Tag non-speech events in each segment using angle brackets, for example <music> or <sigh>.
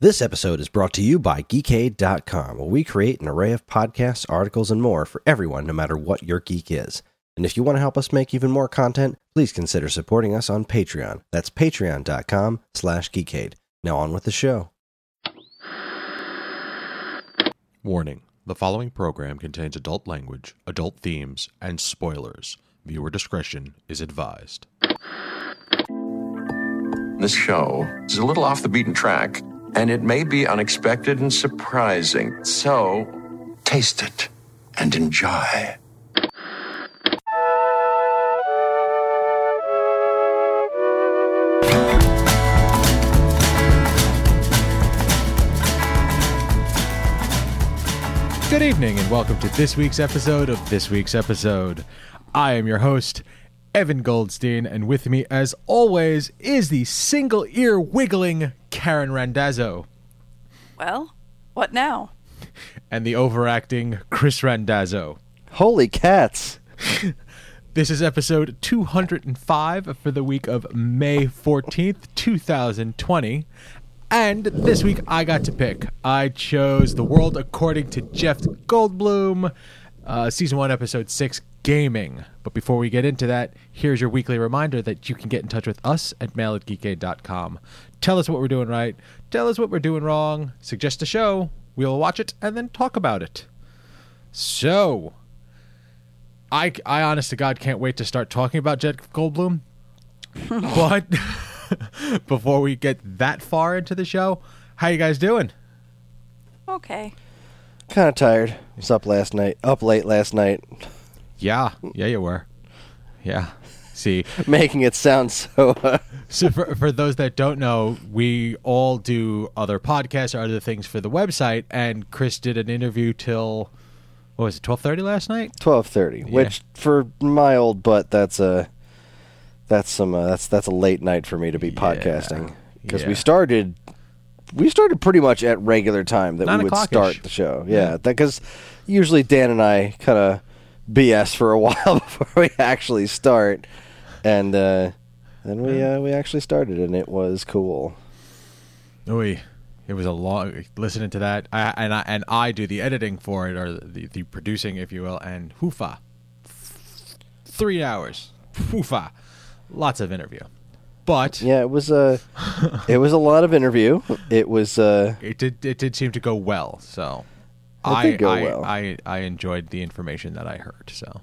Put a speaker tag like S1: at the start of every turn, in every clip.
S1: This episode is brought to you by Geekade.com, where we create an array of podcasts, articles, and more for everyone, no matter what your geek is. And if you want to help us make even more content, please consider supporting us on Patreon. That's patreon.com slash geekade. Now on with the show.
S2: Warning the following program contains adult language, adult themes, and spoilers. Viewer discretion is advised.
S3: This show is a little off the beaten track, and it may be unexpected and surprising. So, taste it and enjoy.
S4: Good evening, and welcome to this week's episode of This Week's Episode. I am your host, Evan Goldstein, and with me, as always, is the single ear wiggling Karen Randazzo
S5: Well, what now?
S4: and the overacting Chris Randazzo.
S1: Holy cats! <laughs>
S4: This is episode 205 for the week of May 14th, 2020. And this week I got to pick. I chose The World According to Jeff Goldblum, uh, Season 1, Episode 6, Gaming. But before we get into that, here's your weekly reminder that you can get in touch with us at mail at geekade.com. Tell us what we're doing right, tell us what we're doing wrong, suggest a show, we'll watch it and then talk about it. So, I, I honest to God can't wait to start talking about Jeff Goldblum. <laughs> but <laughs> before we get that far into the show, how you guys doing?
S5: Okay.
S1: Kind of tired. Was up last night. Up late last night.
S4: Yeah, yeah, you were. Yeah. See, <laughs>
S1: Making it sound so. Uh, <laughs>
S4: so for, for those that don't know, we all do other podcasts or other things for the website, and Chris did an interview till what was it, twelve thirty last night?
S1: twelve thirty, which for my old butt, that's a that's some uh, that's that's a late night for me to be podcasting because we started we started pretty much at regular time that
S4: Nine
S1: we would start the show. Yeah,
S4: Yeah.
S1: because usually Dan and I kind of BS for a <laughs> while before we actually start, and uh, then we uh, we actually started, and it was cool.
S4: Oy, it was a long listening to that, I, and I and I do the editing for it or the, the producing, if you will, and hoofa, three hours, hoofa, lots of interview, but
S1: Yeah, it was a <laughs> it was a lot of interview. It was uh,
S4: it did it did seem to go well. So
S1: It
S4: I
S1: did go
S4: I,
S1: well.
S4: I I enjoyed the information that I heard. So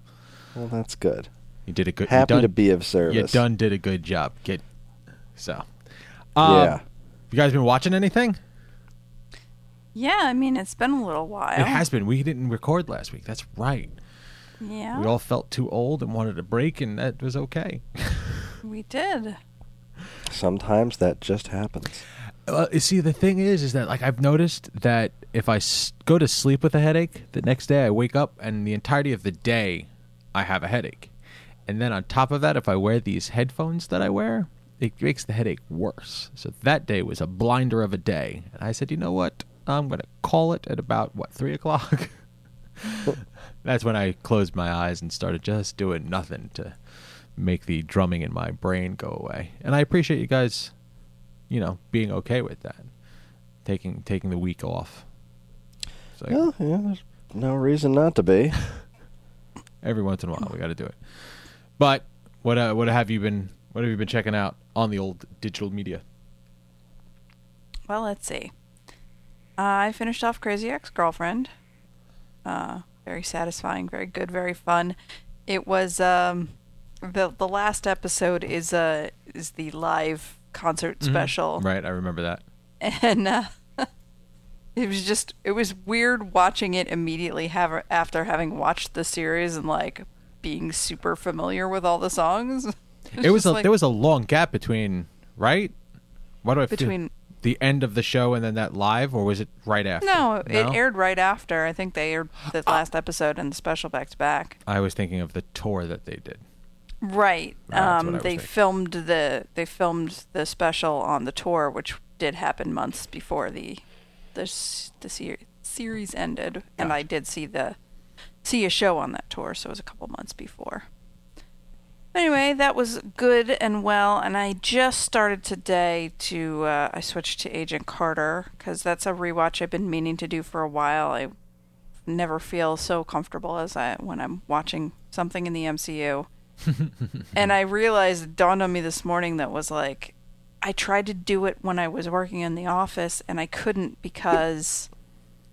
S1: well, that's good.
S4: you did a good.
S1: Happy
S4: you done,
S1: to be of
S4: You
S1: service.
S4: done did a good job. Get so. Um,
S1: Yeah.
S4: You guys been watching anything?
S5: Yeah, I mean, it's been a little while.
S4: It has been. We didn't record last week. That's right.
S5: Yeah,
S4: We all felt too old and wanted a break, and that was okay. <laughs>
S5: we did.
S1: Sometimes that just happens.
S4: Uh, you see, the thing is, is that like I've noticed that if I go to sleep with a headache, the next day I wake up and the entirety of the day I have a headache, and then on top of that, if I wear these headphones that I wear, it makes the headache worse. So that day was a blinder of a day, and I said, you know what? I'm gonna call it at about what three o'clock. <laughs> That's when I closed my eyes and started just doing nothing to make the drumming in my brain go away. And I appreciate you guys you know, being okay with that, taking taking the week off. So
S1: Well, yeah, there's no reason not to be. <laughs>
S4: every once in a while, we got to do it. But what uh, what have you been what have you been checking out on the old digital media?
S5: Well, let's see. I finished off Crazy Ex-Girlfriend. Uh, very satisfying, very good, very fun. It was um, the the last episode is uh is the live concert special.
S4: Right, I remember that. <laughs>
S5: and uh, it was just it was weird watching it immediately have, after having watched the series and like being super familiar with all the songs. <laughs>
S4: It was a,
S5: like-
S4: there was a long gap between right. Why do I feel-
S5: Between-
S4: the end of the show and then that live, or was it right after?
S5: no, it aired right after. I think they aired the
S4: Ah.
S5: last episode and the special back to back.
S4: I was thinking of the tour that they did.
S5: Right. Um,
S4: what
S5: they
S4: thinking.
S5: filmed the they filmed the special on the tour, which did happen months before the the the ser- series ended, and I did see the see a show on that tour, so it was a couple months before. Anyway, that was good and well, and I just started today to. Uh, I switched to Agent Carter because that's a rewatch I've been meaning to do for a while. I never feel so comfortable as I when I'm watching something in the MCU. <laughs> and I realized it dawned on me this morning that was like I tried to do it when I was working in the office and I couldn't because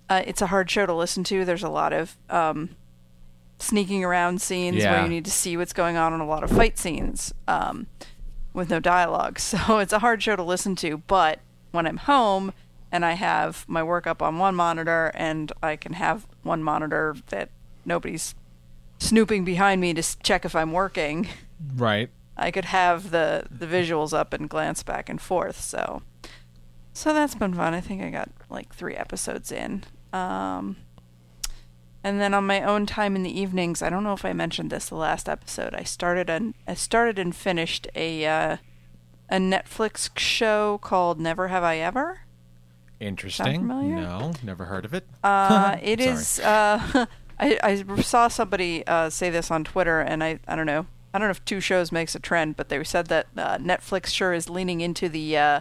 S5: uh, it's a hard show to listen to. There's a lot of um, sneaking around scenes where you need to see what's going on and a lot of fight scenes um, with no dialogue. <laughs> So it's a hard show to listen to. But when I'm home and I have my work up on one monitor and I can have one monitor that nobody's snooping behind me to check if I'm working,
S4: Right.
S5: I could have the the visuals up and glance back and forth. So, so that's been fun. I think I got like three episodes in. Um, and then on my own time in the evenings, I don't know if I mentioned this the last episode. I started and I started and finished a uh, a Netflix show called Never Have I Ever.
S4: Interesting. No, never heard of it.
S5: Uh, <laughs> it is. Uh, <laughs> I, I saw somebody uh, say this on Twitter, and I, I don't know. I don't know if two shows makes a trend, but they said that uh, Netflix sure is leaning into the uh,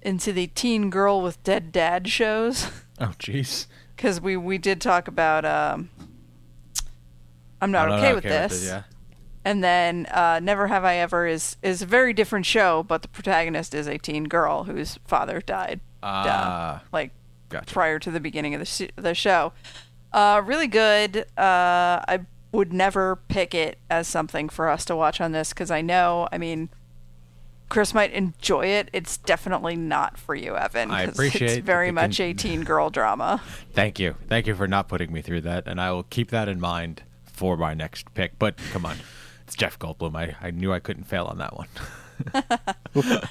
S5: into the teen girl with dead dad shows <laughs>
S4: Oh, jeez.
S5: because we we did talk about. Um, I'm not
S4: I'm
S5: okay, with this.
S4: it, yeah.
S5: And then uh, Never Have I Ever is is a very different show, but the protagonist is a teen girl whose father died. uh, like
S4: Gotcha.
S5: prior to the beginning of the sh- the show. Uh, really good. Uh, I would never pick it as something for us to watch on this because I know. I mean, Chris might enjoy it. It's definitely not for you, Evan.
S4: I appreciate
S5: it's very much
S4: con-
S5: a teen girl drama. <laughs>
S4: Thank you. Thank you for not putting me through that, and I will keep that in mind for my next pick. But come on, it's Jeff Goldblum. I, I knew I couldn't fail on that one. <laughs>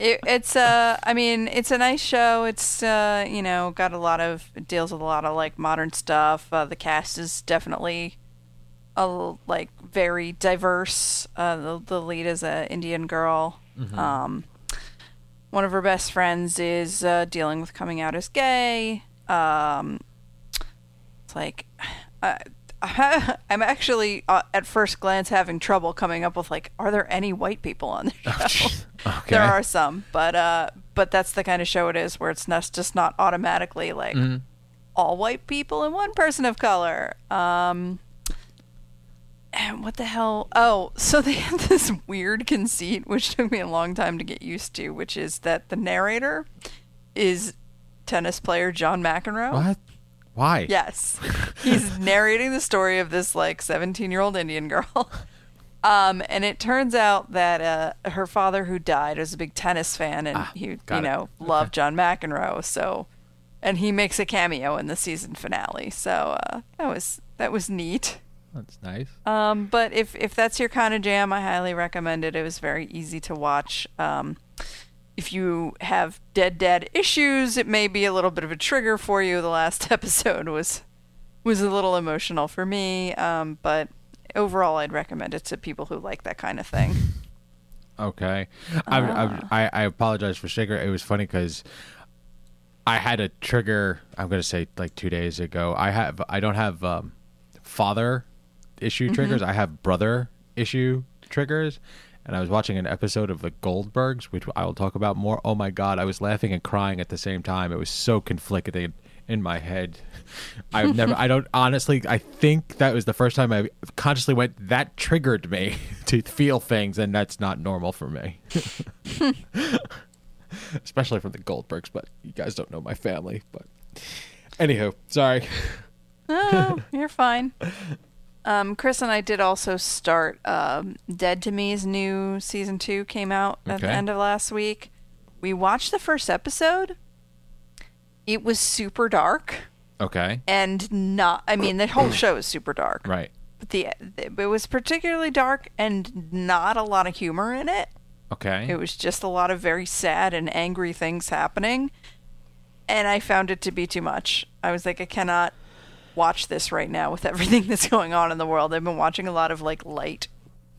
S5: It, it's uh, I mean, it's a nice show. It's uh, you know, got a lot of it deals with a lot of like modern stuff. Uh, the cast is definitely a like very diverse. Uh, the, the lead is an Indian girl. Um, one of her best friends is uh, dealing with coming out as gay. Um, it's like <sighs> I, <laughs> I'm actually uh, at first glance having trouble coming up with like, are there any white people on the <laughs> show? <laughs>
S4: Okay.
S5: There are some, but uh, but that's the kind of show it is, where it's not just not automatically like all white people and one person of color. Um, what the hell? Oh, so they have <laughs> this weird conceit, which took me a long time to get used to, which is that the narrator is tennis player John McEnroe.
S4: What? Why?
S5: Yes. <laughs> He's narrating the story of this like 17-year-old Indian girl. <laughs> Um, and it turns out that uh, her father, who died, was a big tennis fan, and
S4: Ah,
S5: he, you
S4: it.
S5: know, loved John McEnroe. So, and he makes a cameo in the season finale. So uh, that was that was neat.
S4: That's nice.
S5: Um, but if if that's your kind of jam, I highly recommend it. It was very easy to watch. Um, if you have dead dad issues, it may be a little bit of a trigger for you. The last <laughs> episode was was a little emotional for me, um, but overall, I'd recommend it to people who like that kind of thing. <laughs>
S4: Okay. I,
S5: Ah.
S4: I, I, I apologize for Shaker. It was funny because I had a trigger. I'm going to say like two days ago. I have. I don't have um, father issue
S5: Mm-hmm.
S4: triggers. I have brother issue triggers. And I was watching an episode of the Goldbergs, which I will talk about more. Oh my god, I was laughing and crying at the same time. It was so conflicted in my head. <laughs> I've never. I don't honestly. I think that was the first time I consciously went. That triggered me <laughs> to feel things, and that's not normal for me. <laughs> Especially from the Goldbergs, but you guys don't know my family. But anywho, sorry.
S5: oh, you're fine. Um, Chris and I did also start um, Dead to Me's new season two came out at the end of last week. We watched the first episode. It was super dark
S4: Okay.
S5: and not. I mean, the whole show is super dark.
S4: Right.
S5: But the it was particularly dark and not a lot of humor in it.
S4: Okay.
S5: It was just a lot of very sad and angry things happening. And I found it to be too much. I was like, I cannot watch this right now with <laughs> everything that's going on in the world. I've been watching a lot of like light,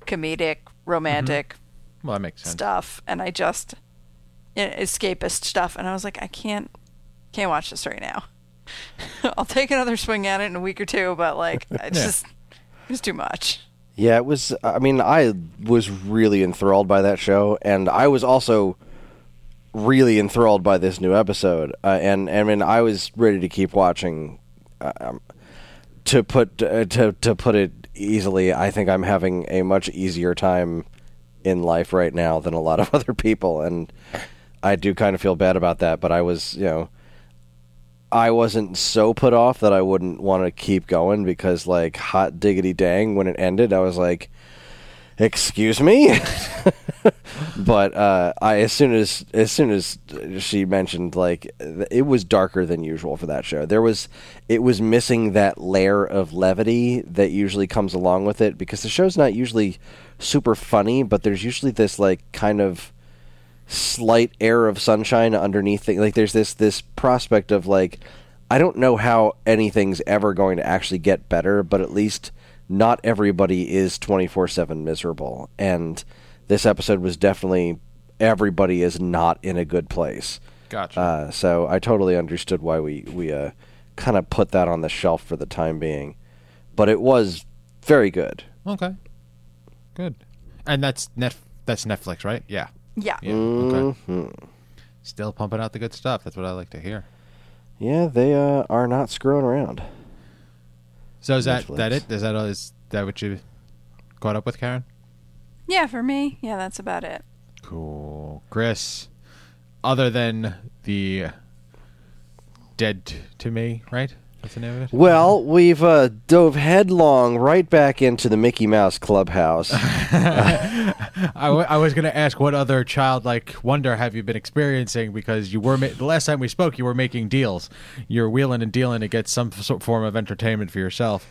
S5: comedic, romantic
S4: well, that makes sense.
S5: stuff, and I just escapist stuff. And I was like, I can't, can't watch this right now. <laughs> I'll take another swing at it in a week or two, but like, <laughs> I just, it's too much.
S1: Yeah, it was. I mean, I was really enthralled by that show, and I was also really enthralled by this new episode. Uh, and I mean, I was ready to keep watching. Um, to put uh, to to put it easily, I think I'm having a much easier time in life right now than a lot of <laughs> other people, and I do kind of feel bad about that. But I was, you know. I wasn't so put off that I wouldn't want to keep going because, like, hot diggity dang, when it ended, I was like, "Excuse me," <laughs> but uh, I as soon as as soon as she mentioned like it was darker than usual for that show. There was it was missing that layer of levity that usually comes along with it because the show's not usually super funny, but there's usually this like kind of slight air of sunshine underneath it. Like there's this this prospect of like I don't know how anything's ever going to actually get better, but at least not everybody is 24/7 miserable. And this episode was definitely everybody is not in a good place.
S4: Gotcha.
S1: Uh, so I totally understood why we we uh, kind of put that on the shelf for the time being, but it was very good.
S4: okay. Good. And that's net. That's Netflix, right? Yeah.
S5: Yeah.
S4: Yeah. Okay.
S1: hmm
S4: Still pumping out the good stuff. That's what I like to hear.
S1: Yeah, they uh, are not screwing around.
S4: So is that
S1: Netflix.
S4: that it? Is that is that what you caught up with, Karen?
S5: Yeah, for me, yeah, that's about it.
S4: Cool, Chris. Other than the Dead to Me, right? That's the name of it.
S1: Well, we've uh, dove headlong right back into the Mickey Mouse Clubhouse. <laughs> <laughs>
S4: I, w- I was going to ask what other childlike wonder have you been experiencing because you were ma- the last time we spoke you were making deals. You're wheeling and dealing to get some f- form of entertainment for yourself.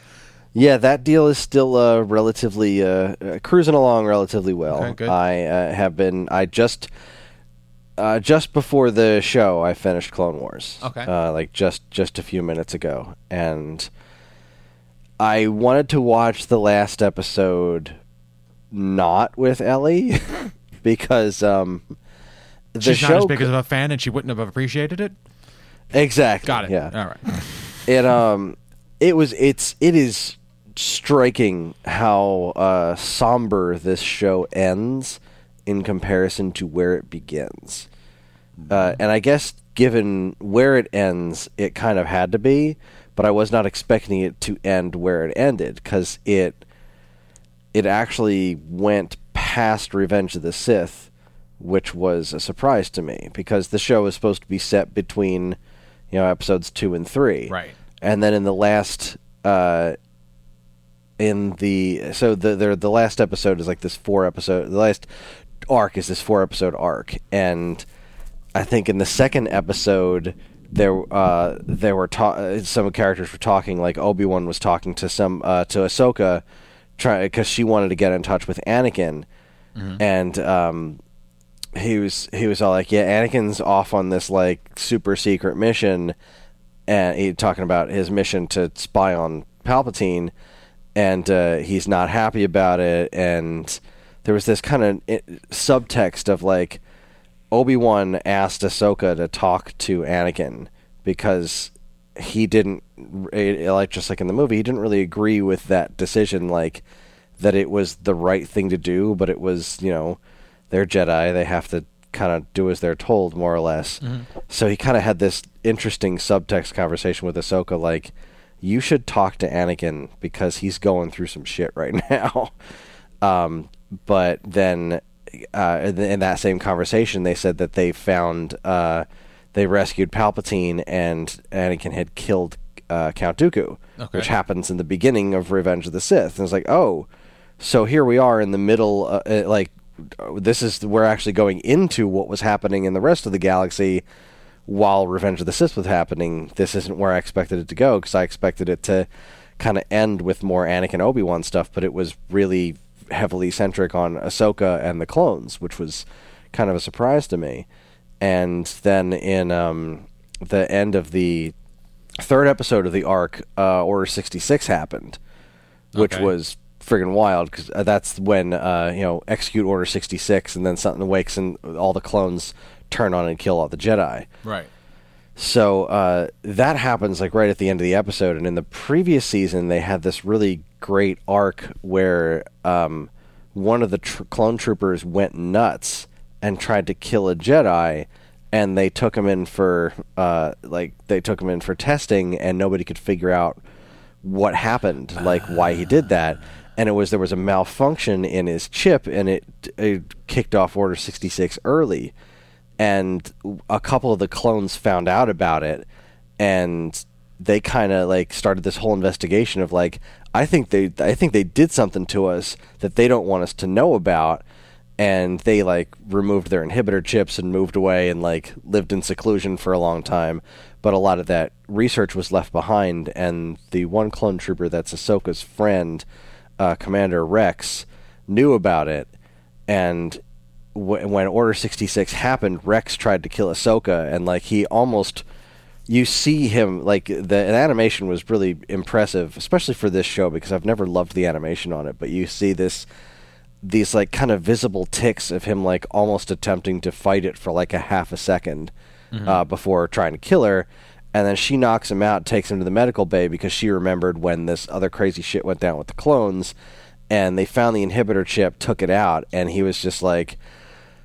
S1: Yeah, that deal is still uh, relatively uh, uh, cruising along relatively well.
S4: Okay.
S1: I uh, have been. I just uh, just before the show, I finished Clone Wars.
S4: Okay.
S1: uh, like just just a few minutes ago, and I wanted to watch the last episode not with Ellie <laughs> because um, the
S4: She's
S1: show
S4: not as big
S1: c-
S4: of a fan and she wouldn't have appreciated it.
S1: exactly
S4: Got it.
S1: Yeah,
S4: All right. <laughs>
S1: it um it was it's it is striking how uh somber this show ends in comparison to where it begins uh, and i guess given where it ends it kind of had to be but i was not expecting it to end where it ended because it it actually went past revenge of the sith which was a surprise to me because the show is supposed to be set between you know episodes two and three
S4: Right.
S1: and then in the last uh in the so the the, the last episode is like this four episode the last arc is this four episode arc. And i think in the second episode there uh there were ta- some characters were talking like obi-wan was talking to some uh to ahsoka try because she wanted to get in touch with anakin. And um he was he was all like, yeah, Anakin's off on this like super secret mission, and he talking about his mission to spy on Palpatine, and uh, he's not happy about it. And there was this kind of subtext of like Obi Wan asked Ahsoka to talk to Anakin because he didn't eh, like just like in the movie he didn't really agree with that decision like that it was the right thing to do but it was you know they're Jedi they have to kind of do as they're told more or less. So he kind of had this interesting subtext conversation with Ahsoka like you should talk to Anakin because he's going through some shit right <laughs> now. Um, but then uh, in that same conversation, they said that they found uh, they rescued Palpatine and Anakin had killed uh, Count Dooku,
S4: Okay.
S1: which happens in the beginning of Revenge of the Sith. And it's like, oh, so here we are in the middle, uh, uh, like this is we're actually going into what was happening in the rest of the galaxy while Revenge of the Sith was happening. This isn't where I expected it to go because I expected it to kind of end with more Anakin Obi Wan stuff, but it was really heavily centric on Ahsoka and the clones, which was kind of a surprise to me. And then in um, the end of the third episode of the arc, uh, Order sixty six happened, which
S4: Okay.
S1: was friggin' wild because that's when uh, you know execute Order sixty six, and then something wakes and all the clones turn on and kill all the Jedi.
S4: Right.
S1: So uh, that happens like right at the end of the episode, and in the previous season they had this really great arc where um, one of the tr- clone troopers went nuts and tried to kill a Jedi, and they took him in for uh, like they took him in for testing, and nobody could figure out what happened, like why he did that. And it was there was a malfunction in his chip, and it, it kicked off Order sixty six early, and a couple of the clones found out about it, and they kind of like started this whole investigation of like I think they I think they did something to us that they don't want us to know about. And they like removed their inhibitor chips and moved away and like lived in seclusion for a long time. But a lot of that research was left behind. And the one clone trooper that's Ahsoka's friend uh, Commander Rex knew about it. And when Order 66 happened Rex tried to kill Ahsoka. And like he almost you see him like the animation was really impressive, especially for this show because I've never loved the animation on it. But you see this these like kind of visible ticks of him like almost attempting to fight it for like a half a 2nd uh, before trying to kill her. And then she knocks him out, takes him to the medical bay because she remembered when this other crazy shit went down with the clones. And they found the inhibitor chip, took it out, and he was just like,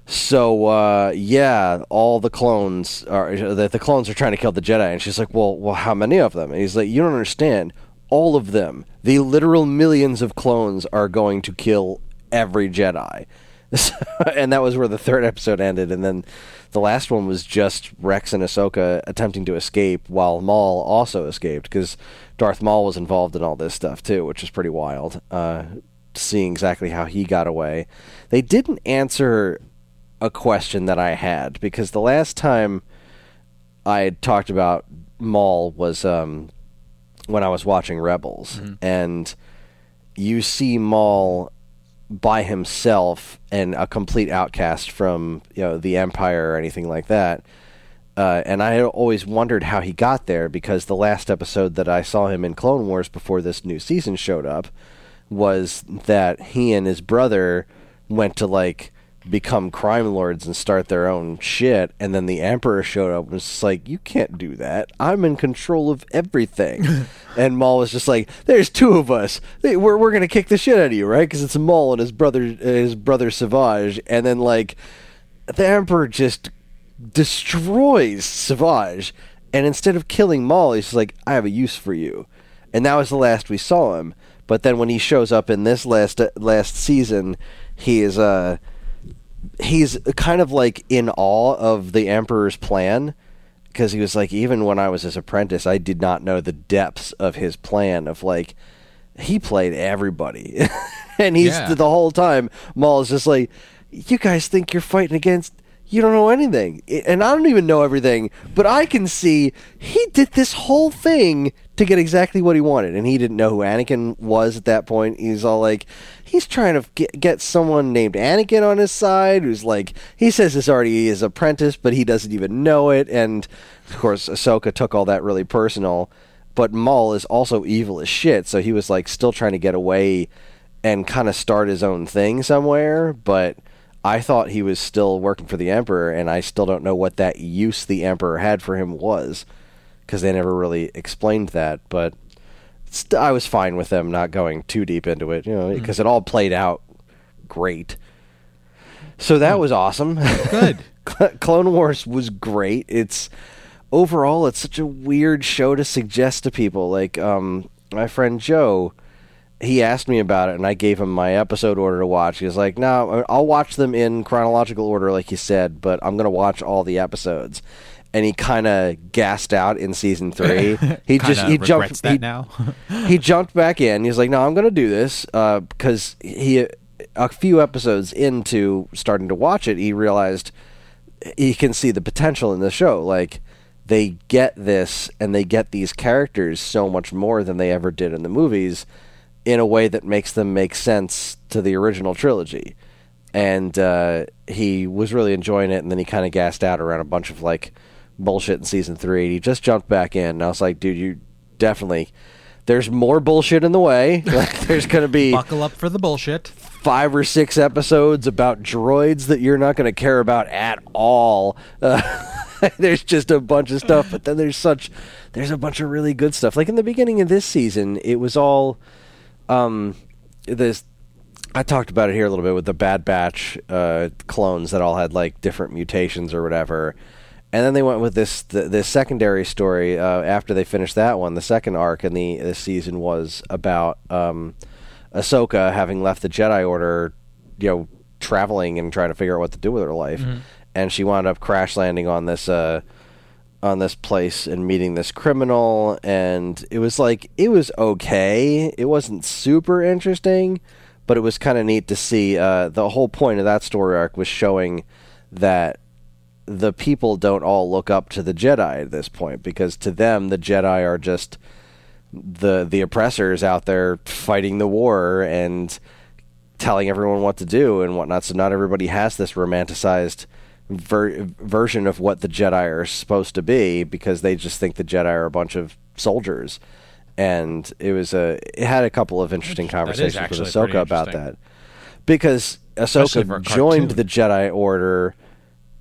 S1: so uh, yeah, all the clones are that the clones are trying to kill the Jedi, and she's like, well, well, how many of them? And he's like, you don't understand. All of them, the literal millions of clones, are going to kill every Jedi. <laughs> and that was where the third episode ended, and then the last one was just Rex and Ahsoka attempting to escape, while Maul also escaped because Darth Maul was involved in all this stuff too, which is pretty wild. Uh, seeing exactly how he got away, they didn't answer a question that I had because the last time I talked about Maul was um, when I was watching Rebels, and you see Maul by himself and a complete outcast from you know the Empire or anything like that. Uh, and I had always wondered how he got there because the last episode that I saw him in Clone Wars before this new season showed up was that he and his brother went to like become crime lords and start their own shit and then the emperor showed up and was just like you can't do that. I'm in control of everything. <laughs> And maul was just like there's two of us. They- we're, we're gonna kick the shit out of you right? Because it's maul and his brother his brother savage. And then like the emperor just destroys savage. And instead of killing maul he's just like i have a use for you. And that was the last we saw him. But then when he shows up in this last last season he is uh he's kind of like in awe of the emperor's plan because he was like even when i was his apprentice i did not know the depths of his plan of like he played everybody <laughs> and he's
S4: Yeah.
S1: the whole time maul is just like you guys think you're fighting against you don't know anything and i don't even know everything but i can see he did this whole thing to get exactly what he wanted and he didn't know who anakin was at that point. He's all like he's trying to get, get someone named anakin on his side who's like he says it's already his apprentice but he doesn't even know it and of course ahsoka took all that really personal but Maul is also evil as shit, so he was like still trying to get away and kind of start his own thing somewhere, but I thought he was still working for the Emperor, and I still don't know what that use the Emperor had for him was, because they never really explained that. But st- I was fine with them not going too deep into it, you know, because it all played out great. So that was awesome.
S4: Good. <laughs>
S1: Clone Wars was great. It's overall it's such a weird show to suggest to people. Like um, my friend Joe, he asked me about it, and I gave him my episode order to watch. He was like, "No, I'll watch them in chronological order, like you said, but I'm gonna watch all the episodes." And he kind of gassed out in season three. <laughs> He just he jumped
S4: that
S1: he,
S4: now. <laughs>
S1: he jumped back in. He's like, "No, I'm going to do this uh, because he a few episodes into starting to watch it, he realized he can see the potential in the show. Like they get this and they get these characters so much more than they ever did in the movies in a way that makes them make sense to the original trilogy. And uh, he was really enjoying it, and then he kind of gassed out around a bunch of like bullshit in season three. He just jumped back in, and I was like, dude, you definitely. There's more bullshit in the way. <laughs> Like, there's going to be
S4: Buckle up for the bullshit.
S1: five or six episodes about droids that you're not going to care about at all. Uh, <laughs> there's just a bunch of stuff, but then there's such there's a bunch of really good stuff. Like in the beginning of this season, it was all um, this I talked about it here a little bit with the Bad Batch uh, clones that all had like different mutations or whatever, and then they went with this the, this secondary story uh, after they finished that one. The second arc in the this season was about um, Ahsoka having left the Jedi Order, you know, traveling and trying to figure out what to do with her life, and she wound up crash landing on this. Uh, on this place and meeting this criminal and it was like it was okay it wasn't super interesting but it was kind of neat to see uh, the whole point of that story arc was showing that the people don't all look up to the jedi at this point because to them the jedi are just the the oppressors out there fighting the war and telling everyone what to do and whatnot so not everybody has this romanticized ver- version of what the Jedi are supposed to be because they just think the Jedi are a bunch of soldiers. And it was a it had a couple of interesting conversations with Ahsoka about that because Ahsoka joined the Jedi Order.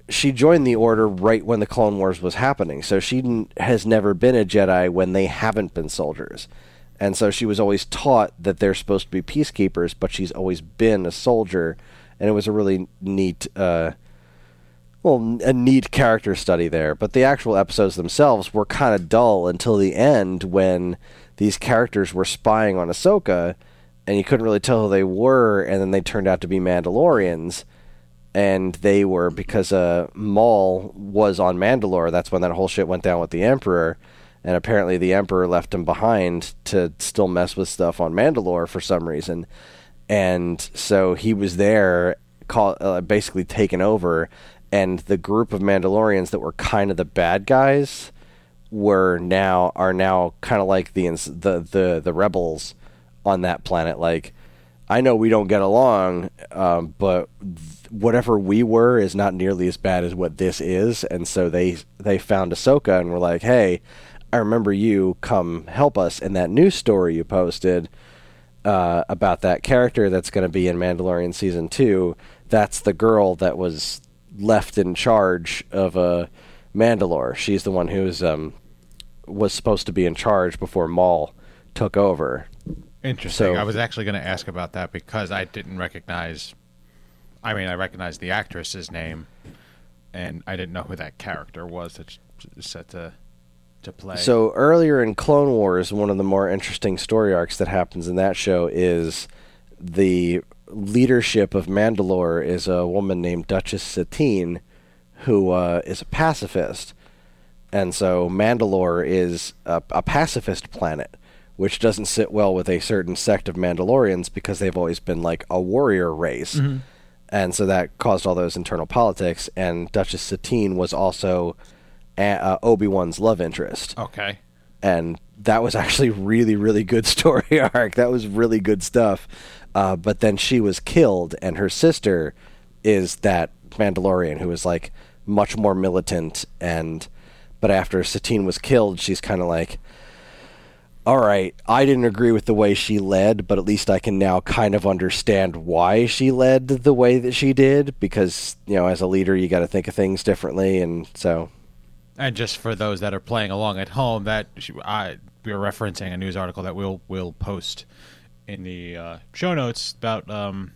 S1: She joined the Order right when the Clone Wars was happening, so she n- has never been a Jedi when they haven't been soldiers. And so she was always taught that they're supposed to be peacekeepers, but she's always been a soldier. And it was a really neat uh, well, a neat character study there, but the actual episodes themselves were kind of dull until the end when these characters were spying on Ahsoka, and you couldn't really tell who they were, and then they turned out to be Mandalorians, and they were because uh, Maul was on Mandalore. That's when that whole shit went down with the Emperor, and apparently the Emperor left him behind to still mess with stuff on Mandalore for some reason, and so he was there, call, uh, basically taken over and the group of Mandalorians that were kind of the bad guys were now are now kind of like the the the the rebels on that planet. Like, I know we don't get along, um, but th- whatever we were is not nearly as bad as what this is. And so they they found Ahsoka and were like, "Hey, I remember you. Come help us." In that news story you posted uh, about that character that's going to be in Mandalorian season two, that's the girl that was left in charge of uh, Mandalore. She's the one who's um, was supposed to be in charge before Maul took over.
S4: Interesting.
S1: So-
S4: I was actually going to ask about that because I didn't recognize. I mean, I recognized the actress's name, and I didn't know who that character was that's set to to play.
S1: So earlier in Clone Wars, one of the more interesting story arcs that happens in that show is the leadership of Mandalore is a woman named Duchess Satine, who uh, is a pacifist, and so Mandalore is a, a pacifist planet, which doesn't sit well with a certain sect of Mandalorians because they've always been like a warrior race. And so that caused all those internal politics. And Duchess Satine was also uh, Obi Wan's love interest,
S4: okay.
S1: and that was actually really, really good <laughs> story arc. That was really good stuff. Uh, but then she was killed, and her sister is that Mandalorian who is like much more militant. And but after Satine was killed, she's kind of like, all right, I didn't agree with the way she led, but at least I can now kind of understand why she led the way that she did because, you know, as a leader, you got to think of things differently. And so,
S4: And just for those that are playing along at home, that I we are referencing a news article that we'll we'll post in the uh, show notes about um,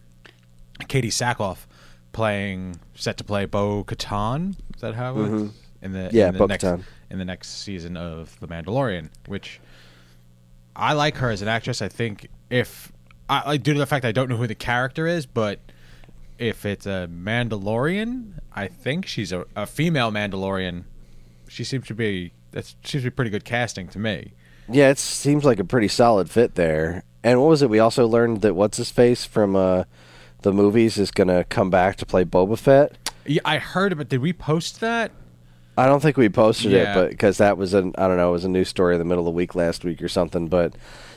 S4: Katee Sackhoff playing set to play Bo Katan. Is that how it was? in the
S1: Yeah,
S4: in the next
S1: Bo-Katan.
S4: in the next season of The Mandalorian, which I like her as an actress. I think if I like due to the fact I don't know who the character is, but if it's a Mandalorian, I think she's a, a female Mandalorian. She seems to be that seems to be pretty good casting to me.
S1: yeah, it seems like a pretty solid fit there. And what was it? We also learned that what's his face from uh, the movies is going to come back to play Boba Fett.
S4: Yeah, I heard about. Did we post that?
S1: I don't think we posted
S4: Yeah.
S1: it, but because that was an I don't know, it was a news story in the middle of the week last week or something. But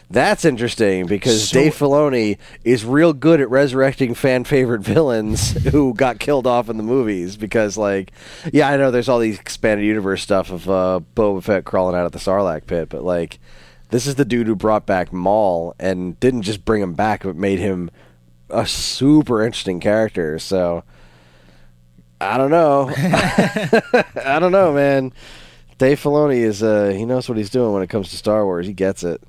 S1: that's interesting because
S4: So-
S1: Dave Filoni is real good at resurrecting fan favorite villains <laughs> who got killed off in the movies. Because like, yeah, I know there's all these expanded universe stuff of uh, Boba Fett crawling out of the Sarlacc pit, but like, this is the dude who brought back Maul and didn't just bring him back, but made him a super interesting character. So. I don't know. <laughs> <laughs> I don't know, man. Dave Filoni is uh he knows what he's doing when it comes to Star Wars. He gets it.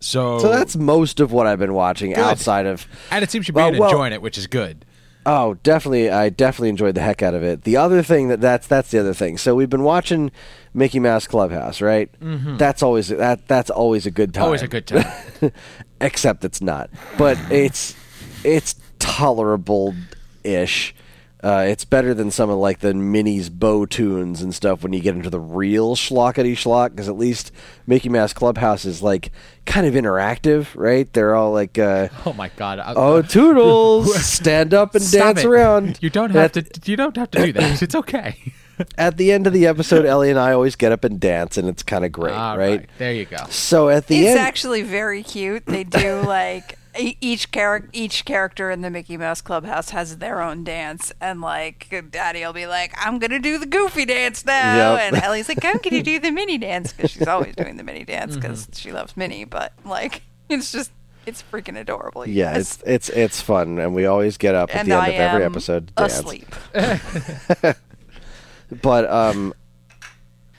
S4: So,
S1: So that's most of what I've been watching outside of.
S4: and it seems you've
S1: Well,
S4: been
S1: well-
S4: enjoying it, which is good.
S1: Oh, definitely. I definitely enjoyed the heck out of it. The other thing that that's that's the other thing. So we've been watching Mickey Mouse Clubhouse, right? Mm-hmm. That's always that that's always a good time.
S4: Always a good time. <laughs>
S1: Except it's not. But it's it's tolerable ish. Uh, it's better than some of like the minis bow tunes and stuff when you get into the real schlockety schlock because at least Mickey Mouse Clubhouse is like kind of interactive, right? They're all like, uh,
S4: oh my god! I-
S1: "Oh, <laughs> Toodles, stand up and dance
S4: it.
S1: around."
S4: You don't have
S1: At-
S4: to. You don't have to do that. It's okay. <laughs>
S1: At the end of the episode, Ellie and I always get up and dance, and it's kind of great, right?
S4: There you go.
S1: So at the
S5: It's
S1: end,
S5: actually very cute. They do like each character each character in the Mickey Mouse Clubhouse has their own dance, and like Daddy will be like, "I'm gonna do the Goofy dance now,"
S1: Yep.
S5: and Ellie's like, "How can you do the Minnie dance?" Because she's always doing the Minnie dance because
S1: Mm-hmm.
S5: she loves Minnie. But like, it's just it's freaking adorable.
S1: yeah,
S5: guys.
S1: it's it's it's fun, and we always get up at
S5: and
S1: the end
S5: I
S1: of every episode to dance.
S5: asleep. <laughs> <laughs>
S1: but um,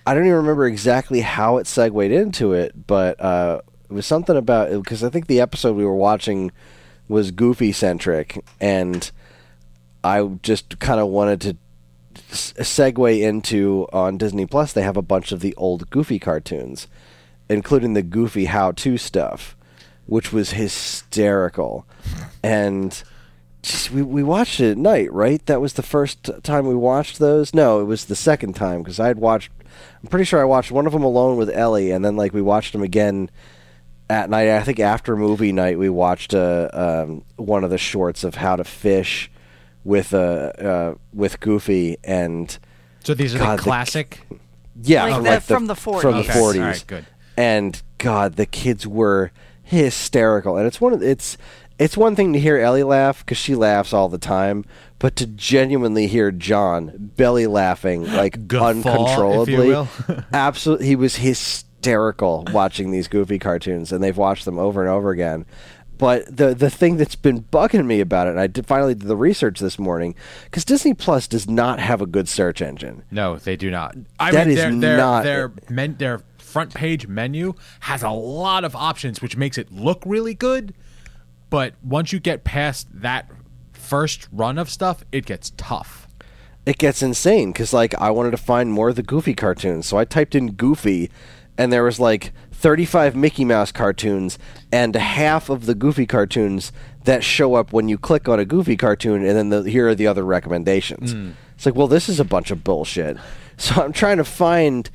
S1: I don't even remember exactly how it segued into it, but uh, it was something about because I think the episode we were watching was Goofy centric, and I just kind of wanted to segue into on Disney Plus. They have a bunch of the old Goofy cartoons, including the Goofy how-to stuff, which was hysterical, and just, we we watched it at night, right? That was the first time we watched those. No, it was the second time because I had watched. I'm pretty sure I watched one of them alone with Ellie, and then like we watched them again at night. I think after movie night we watched uh, um, one of the shorts of how to fish with uh, uh with Goofy and
S4: So these are
S1: God,
S4: the
S1: the-
S4: classic.
S1: yeah,
S5: Like
S1: from,
S5: the-
S1: like
S5: from the
S1: from
S5: 40s.
S1: the
S4: Okay,
S1: 40s.
S4: all right, good.
S1: And God, the kids were hysterical. And it's one of it's it's one thing to hear Ellie laugh because she laughs all the time, but to genuinely hear John belly laughing like
S4: Guffaw, if you
S1: uncontrollably,
S4: will. <laughs>
S1: absolutely, he was hysterical watching these goofy cartoons, and they've watched them over and over again. But the the thing that's been bugging me about it, and I did finally did the research this morning, because Disney Plus does not have a good search engine.
S4: No, they do not. I
S1: That
S4: mean,
S1: is
S4: their, their,
S1: not-
S4: their men, their front page menu has a lot of options, which makes it look really good. But once you get past that first run of stuff, it gets tough.
S1: it gets insane because like I wanted to find more of the Goofy cartoons, so I typed in Goofy, and there was like 35 Mickey Mouse cartoons and half of the Goofy cartoons that show up when you click on a Goofy cartoon, and then the, here are the other recommendations. It's like, well, this is a bunch of bullshit. <laughs> So I'm trying to find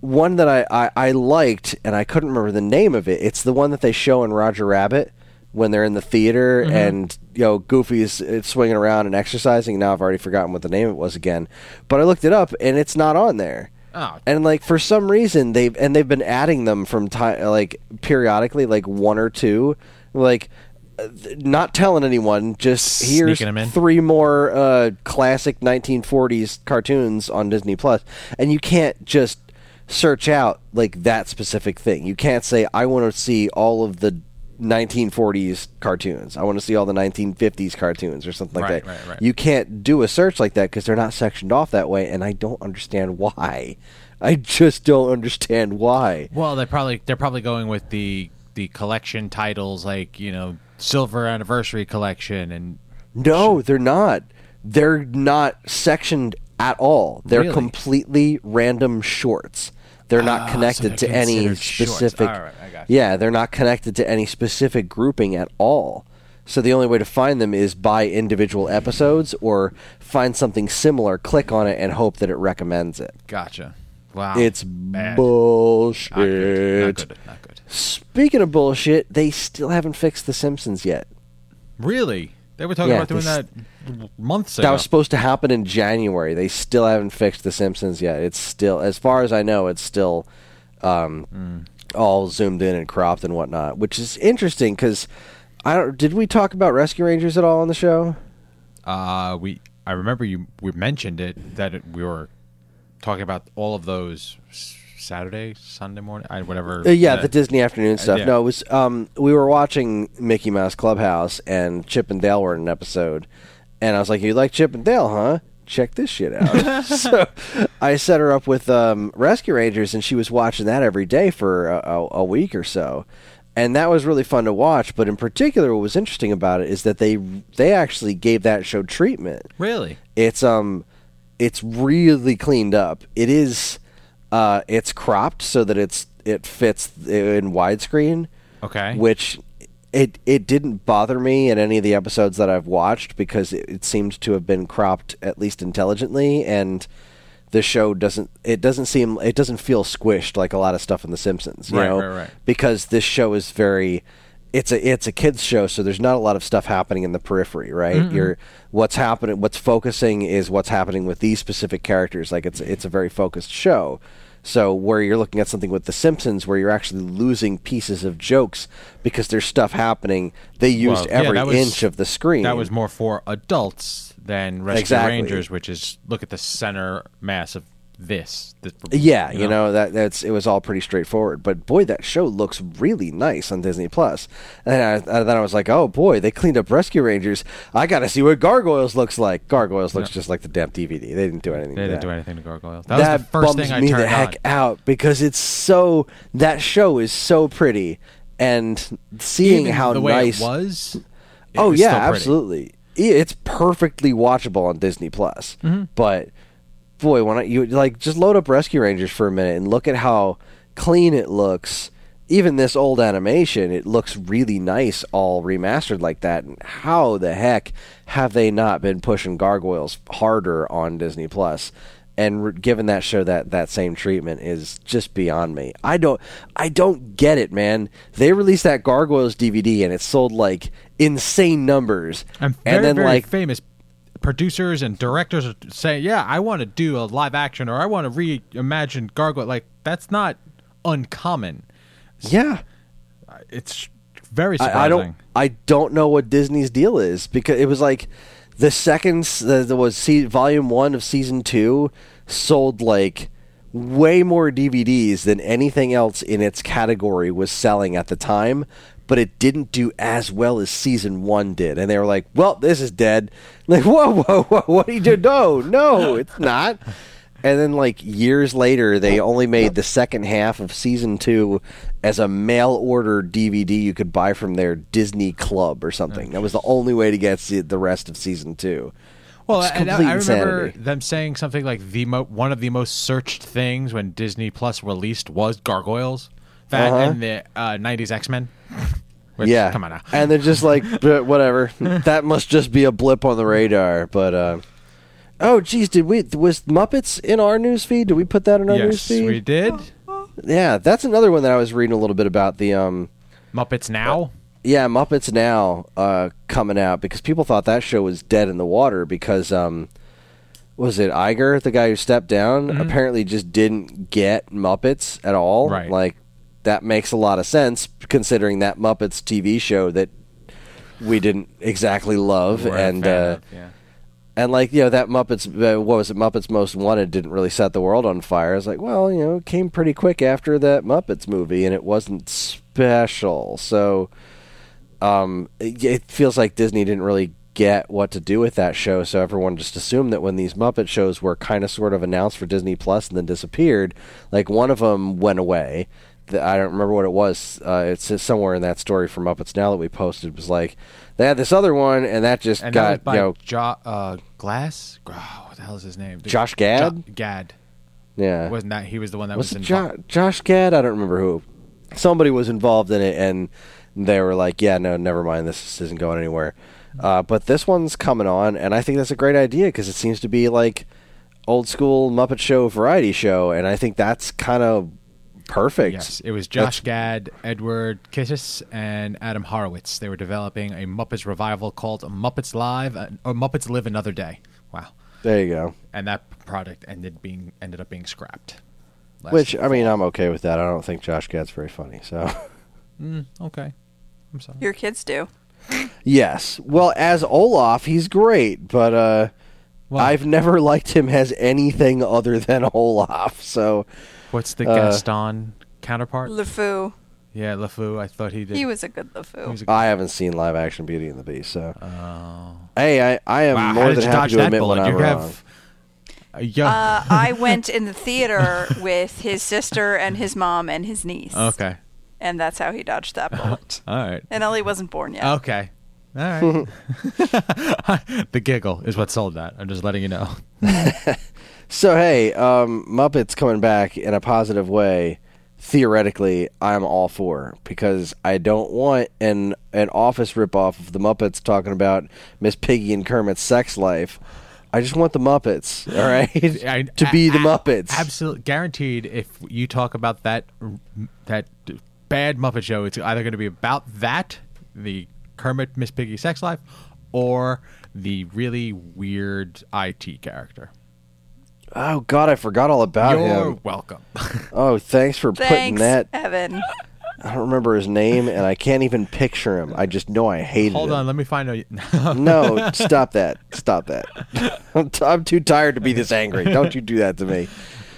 S1: one that I, I, I liked, and I couldn't remember the name of it. It's the one that they show in Roger Rabbit when they're in the theater and you know Goofy's uh, swinging around and exercising. Now I've already forgotten what the name it was again, but I looked it up and it's not on there.
S4: Oh.
S1: And like for some reason they've and they've been adding them from time like periodically, like one or two, like. uh, Not telling anyone, just here's
S4: Sneaking 'em in.
S1: three more uh, classic 1940s cartoons on Disney Plus, and you can't just search out like that specific thing. You can't say I want to see all of the 1940s cartoons. I want to see all the 1950s cartoons or something like
S4: Right,
S1: that.
S4: right, right.
S1: You can't do a search like that because they're not sectioned off that way, and I don't understand why. I just don't understand why.
S4: Well, they probably they're probably going with the the collection titles like you know Silver Anniversary Collection and
S1: No, they're not. They're not sectioned at all. They're
S4: Really?
S1: completely random shorts. They're not
S4: Ah, so
S1: connected
S4: they're
S1: to any specific.
S4: All right, I got you.
S1: yeah, they're not connected to any specific grouping at all. So the only way to find them is by individual episodes or find something similar, click on it, and hope that it recommends it.
S4: Gotcha. Wow,
S1: It's
S4: Bad.
S1: bullshit.
S4: Not good. Not good. Not good.
S1: Speaking of bullshit, they still haven't fixed The Simpsons yet.
S4: Really? They were talking
S1: Yeah,
S4: about doing that months ago.
S1: That was supposed to happen in January. They still haven't fixed The Simpsons yet. It's still, as far as I know, it's still um, all zoomed in and cropped and whatnot, which is interesting because I don't. Did we talk about Rescue Rangers at all on the show?
S4: Uh, we I remember you we mentioned it that it, we were talking about all of those Saturday, Sunday morning, I, whatever.
S1: Uh, yeah,
S4: uh,
S1: the Disney afternoon stuff.
S4: yeah.
S1: No, it was. Um, we were watching Mickey Mouse Clubhouse, and Chip and Dale were in an episode, and I was like, "You like Chip and Dale, huh? Check this shit out." <laughs> <laughs> so I set her up with um, Rescue Rangers, and she was watching that every day for a, a, a week or so. and that was really fun to watch. But in particular, what was interesting about it is that they they actually gave that show treatment.
S4: Really?
S1: It's um, it's really cleaned up. It is, uh, it's cropped so that it's it fits in widescreen,
S4: Okay.
S1: which it it didn't bother me in any of the episodes that I've watched because it, it seemed to have been cropped at least intelligently and the show doesn't it doesn't seem it doesn't feel squished like a lot of stuff in the Simpsons, you
S4: Right,
S1: know,
S4: right, right.
S1: because this show is very it's a it's a kids show so there's not a lot of stuff happening in the periphery right? You're what's happening what's focusing is what's happening with these specific characters. Like it's it's a very focused show. So where you're looking at something with the simpsons where you're actually losing pieces of jokes because there's stuff happening they used
S4: Well, yeah,
S1: every
S4: was-
S1: inch of the screen.
S4: That was more for adults than Rescue
S1: Exactly.
S4: Rangers, which is look at the center mass of this. this
S1: Yeah, you know, that that's it was all pretty straightforward. But boy, that show looks really nice on Disney Plus. And I, and then I was like, oh boy, they cleaned up Rescue Rangers. I got to see what Gargoyles looks like. Gargoyles looks just like the damn DVD. They didn't do anything.
S4: They
S1: to
S4: didn't
S1: that.
S4: do anything to Gargoyles. That,
S1: That,
S4: was the first
S1: bums
S4: thing I
S1: me
S4: turned
S1: the heck
S4: on.
S1: out because it's so that show is so pretty and seeing
S4: Even
S1: how
S4: the way
S1: nice
S4: it was. it
S1: oh
S4: was
S1: yeah, absolutely. It's perfectly watchable on Disney Plus.
S4: Mm-hmm.
S1: But boy, when I, you like just load up Rescue Rangers for a minute and look at how clean it looks. Even this old animation, it looks really nice, all remastered like that. And how the heck have they not been pushing Gargoyles harder on Disney Plus? And re- given that show that that same treatment is just beyond me. I don't, I don't get it, man. They released that Gargoyles DVD and it sold like insane numbers,
S4: And very,
S1: and then
S4: very
S1: like
S4: famous producers and directors are saying, "Yeah, I want to do a live action or I want to reimagine Gargoyle." Like that's not uncommon.
S1: yeah,
S4: It's very surprising.
S1: I, I don't I don't know what Disney's deal is because it was like the second the was se- volume 1 of season 2 sold like way more DVDs than anything else in its category was selling at the time but it didn't do as well as season 1 did and they were like well this is dead <laughs> like whoa whoa whoa what do you do no no it's not and then, like years later, they only made the second half of season two as a mail order DVD you could buy from their Disney Club or something. That was the only way to get the rest of season two.
S4: Well, I, I remember
S1: insanity.
S4: them saying something like the mo- one of the most searched things when Disney Plus released was Gargoyles, that
S1: Uh-huh.
S4: and the uh, '90s X Men.
S1: Yeah,
S4: come on now.
S1: And they're just like, <laughs> whatever. that must just be a blip on the radar. But uh, oh, geez, did we was Muppets in our news feed? Did we put that in our news
S4: yes,
S1: feed?
S4: we did.
S1: Yeah, that's another one that I was reading a little bit about the um.
S4: Muppets Now.
S1: Yeah, Muppets Now uh, coming out because people thought that show was dead in the water because um, was it Iger, the guy who stepped down,
S4: Mm-hmm.
S1: apparently just didn't get Muppets at all.
S4: Right.
S1: Like that makes a lot of sense considering that Muppets TV show that we didn't exactly love
S4: We're
S1: and uh,
S4: of, yeah.
S1: and like you know that Muppets uh, what was it Muppets Most Wanted didn't really set the world on fire. I was like, well, you know, it came pretty quick after that Muppets movie, and it wasn't special. So, um, it, it feels like Disney didn't really get what to do with that show. So everyone just assumed that when these Muppet shows were kind of sort of announced for Disney Plus and then disappeared, like one of them went away. The, I don't remember what it was. Uh, it's somewhere in that story from Muppets Now that we posted. Was like they had this other one, and that just
S4: And that
S1: got
S4: by
S1: you know
S4: jo- uh, Glass. Oh, what the hell is his name? The-
S1: Josh Gad?
S4: Jo- Gad.
S1: yeah
S4: Wasn't that he was the one that was,
S1: was jo- Josh Gad? I don't remember who. Somebody was involved in it, and they were like, "Yeah, no, never mind. This isn't going anywhere." Uh, but this one's coming on, and I think that's a great idea because it seems to be like old school Muppet Show variety show, and I think that's kind of perfect.
S4: Yes, it was Josh
S1: That's-
S4: Gad, Edward Kitsis, and Adam Horowitz. They were developing a Muppets revival called Muppets Live uh, or Muppets Live Another Day. Wow,
S1: There you go.
S4: and that product ended being ended up being scrapped.
S1: Which I mean. I'm okay with that. I don't think Josh Gad's very funny. So
S4: Mm, okay, I'm sorry.
S5: Your kids do.
S1: yes, well, as Olaf, he's great, but uh,
S4: Well-
S1: I've never liked him as anything other than Olaf. So
S4: What's the
S1: uh,
S4: Gaston counterpart?
S5: LeFou.
S4: yeah, LeFou. I thought he did.
S5: He was a good
S4: he
S5: LeFou.
S4: was a-
S1: I haven't seen live action Beauty and the Beast. So
S4: Oh.
S1: hey, I, I am
S4: wow,
S1: more than
S4: did you
S1: happy to admit
S4: bullet?
S1: when I'm
S4: you
S1: wrong.
S4: have. Uh, yeah.
S5: Uh, I <laughs> went in the theater with his sister and his mom and his niece.
S4: okay.
S5: and that's how he dodged that <laughs> bullet.
S4: All right.
S5: and Ellie wasn't born yet.
S4: Okay. All right. <laughs> the giggle is what sold that. I'm just letting you know.
S1: So hey, um, Muppets coming back in a positive way. Theoretically, I'm all for because I don't want an an office ripoff of the Muppets talking about Miss Piggy and Kermit's sex life. I just want the Muppets, all right, <laughs>
S4: I-
S1: to be the Muppets.
S4: Absolutely guaranteed. If you talk about that that bad Muppet show, it's either going to be about that, the Kermit Miss Piggy sex life, or the really weird IT character.
S1: Oh God, I forgot all about
S4: You're
S1: him.
S4: welcome. <laughs>
S1: Oh, thanks for putting that.
S5: Evan.
S1: I don't remember his name, and I can't even picture him. I just know I hated
S4: Hold
S1: him.
S4: Hold on, let me find out. <laughs>
S1: No, stop that. Stop that. <laughs> I'm, t- I'm too tired to be this angry. Don't you do that to me.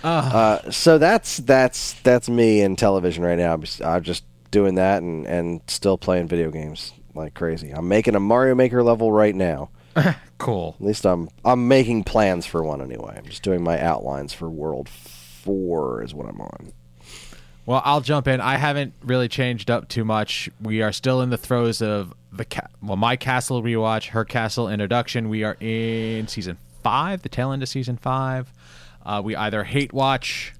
S1: Uh, so that's that's that's me in television right now. I'm just doing that and, and still playing video games like crazy. I'm making a Mario Maker level right now. <laughs>
S4: cool.
S1: At least I'm I'm making plans for one anyway. I'm just doing my outlines for World Four is what I'm on.
S4: Well, I'll jump in. I haven't really changed up too much. We are still in the throes of the ca- well, my castle rewatch, her castle introduction. We are in season five, the tail end of season five. Uh, we either hate watch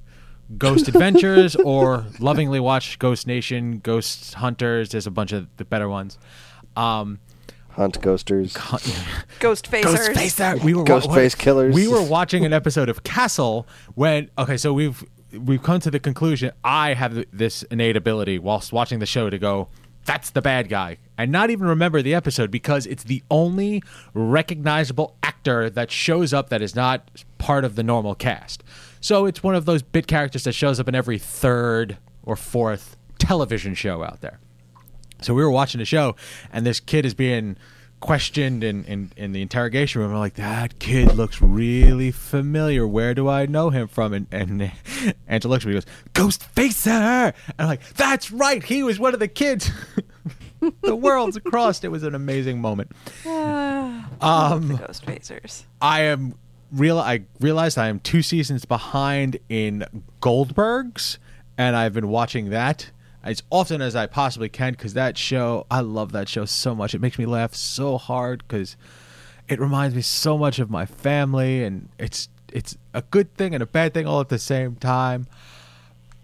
S4: Ghost <laughs> Adventures or lovingly watch Ghost Nation, Ghost Hunters. There's a bunch of the better ones. Um,
S1: Hunt Ghosters.
S5: Ghost facers. <laughs>
S4: Ghostface. We were
S1: Ghostface killers.
S4: We were watching an episode of Castle when okay, so we've we've come to the conclusion. I have this innate ability whilst watching the show to go, "That's the bad guy," and not even remember the episode because it's the only recognizable actor that shows up that is not part of the normal cast. So it's one of those bit characters that shows up in every third or fourth television show out there. So we were watching the show, and this kid is being questioned in, in, in the interrogation room. I'm like, that kid looks really familiar. Where do I know him from? And, and <laughs> Angela looks at me and goes, Ghost Facer! And I'm like, that's right. He was one of the kids. <laughs> the world's across. It was an amazing moment.
S5: um, Ghost facers.
S4: I am real. I realized I am two seasons behind in Goldbergs, and I've been watching that as often as I possibly can because that show. I love that show so much. It makes me laugh so hard because it reminds me so much of my family, and it's it's a good thing and a bad thing all at the same time.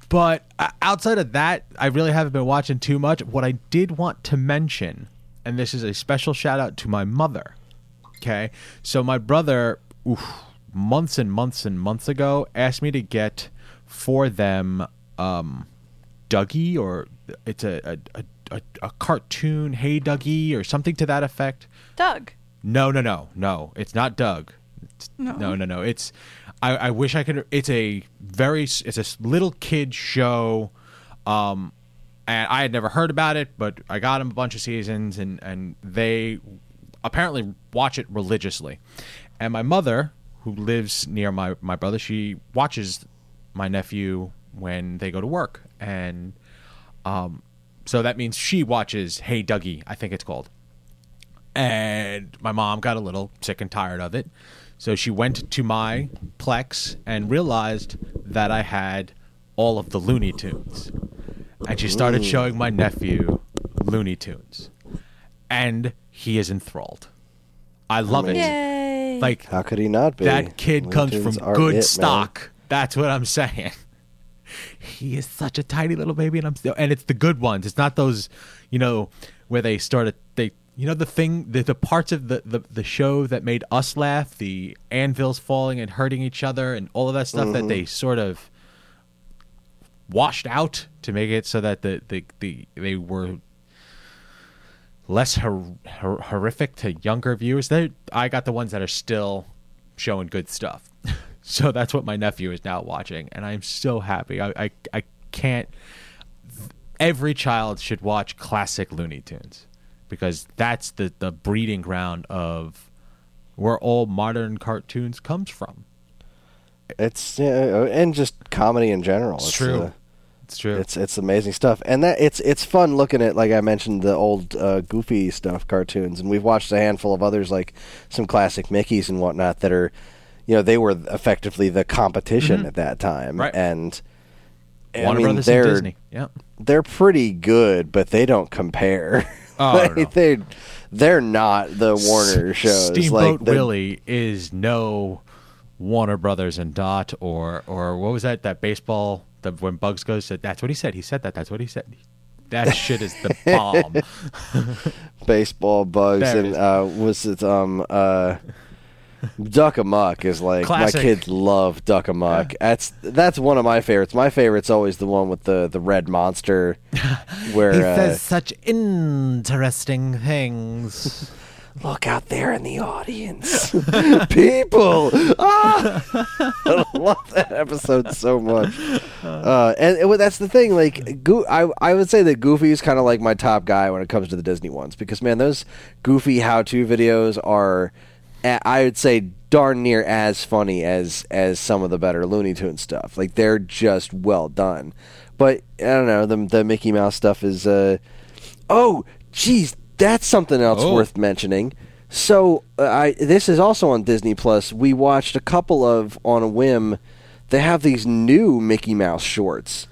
S4: But uh, outside of that, I really haven't been watching too much. What I did want to mention, and this is a special shout out to my mother. Okay. So my brother, oof, months and months and months ago, asked me to get for them um, Duggee, or it's a, a, a, a, cartoon, Hey Duggee, or something to that effect.
S5: Doug.
S4: No, no, no, no. It's not Doug. It's, no. no, no, It's. I, I wish I could. It's a very. It's a little kid show, um, and I had never heard about it, but I got them a bunch of seasons, and and they apparently watch it religiously. And my mother, who lives near my my brother, she watches my nephew when they go to work, and um, so that means she watches Hey Duggee, I think it's called and my mom got a little sick and tired of it. So she went to my Plex and realized that I had all of the Looney Tunes. And she started showing my nephew Looney Tunes. And he is enthralled. I love it.
S5: Yay.
S4: Like
S1: How could he not be?
S4: that kid
S1: Looney
S4: comes
S1: Tunes
S4: from good
S1: it, man.
S4: stock. That's what I'm saying. He is such a tiny little baby, and I'm still, and it's the good ones. It's not those, you know, where they started they, you know, the thing, the, the parts of the, the the show that made us laugh, the anvils falling and hurting each other, and all of that stuff
S1: Mm-hmm.
S4: that they sort of washed out to make it so that the the, the they were less hor- hor- horrific to younger viewers. They, I got the ones that are still showing good stuff. <laughs> so that's what my nephew is now watching, and I'm so happy. I, I, I can't. Every child should watch classic Looney Tunes because that's the, the breeding ground of where all modern cartoons comes from.
S1: It's yeah, and just comedy in general.
S4: It's true.
S1: uh,
S4: It's true.
S1: It's it's amazing stuff, and that it's it's fun looking at like I mentioned the old uh, Goofy stuff cartoons, and we've watched a handful of others like some classic Mickey's and whatnot that are, you know, they were effectively the competition at that time,
S4: Mm-hmm. Right.
S1: and I
S4: Warner
S1: mean,
S4: Brothers
S1: they're
S4: Disney. Yep.
S1: they're pretty good, but they don't compare.
S4: Oh, <laughs>
S1: Like,
S4: no.
S1: they're not the Warner shows.
S4: Steamboat
S1: like
S4: Willie is no Warner Brothers and Dot or or what was that that baseball the when Bugs goes said that's what he said he said that that's what he said that shit is the bomb <laughs>
S1: baseball bugs
S4: There
S1: and uh was it um uh Duck Amuck is like
S4: Classic.
S1: my kids love Duck Amuck. That's that's one of my favorites. My favorite's always the one with the the red monster <laughs> where uh, says
S4: such interesting things <laughs>
S1: look out there in the audience. <laughs> People. Ah! I love that episode so much. Uh, and that's the thing. Like, Go- I, I would say that Goofy is kind of like my top guy when it comes to the Disney ones because, man, those Goofy how to videos are, I would say, darn near as funny as as some of the better Looney Tunes stuff. Like, they're just well done. But I don't know. The the Mickey Mouse stuff is. Uh, oh, geez, that's something else
S4: Oh.
S1: worth mentioning. So, uh, I this is also on Disney Plus. We watched a couple of on a whim. They have these new Mickey Mouse shorts.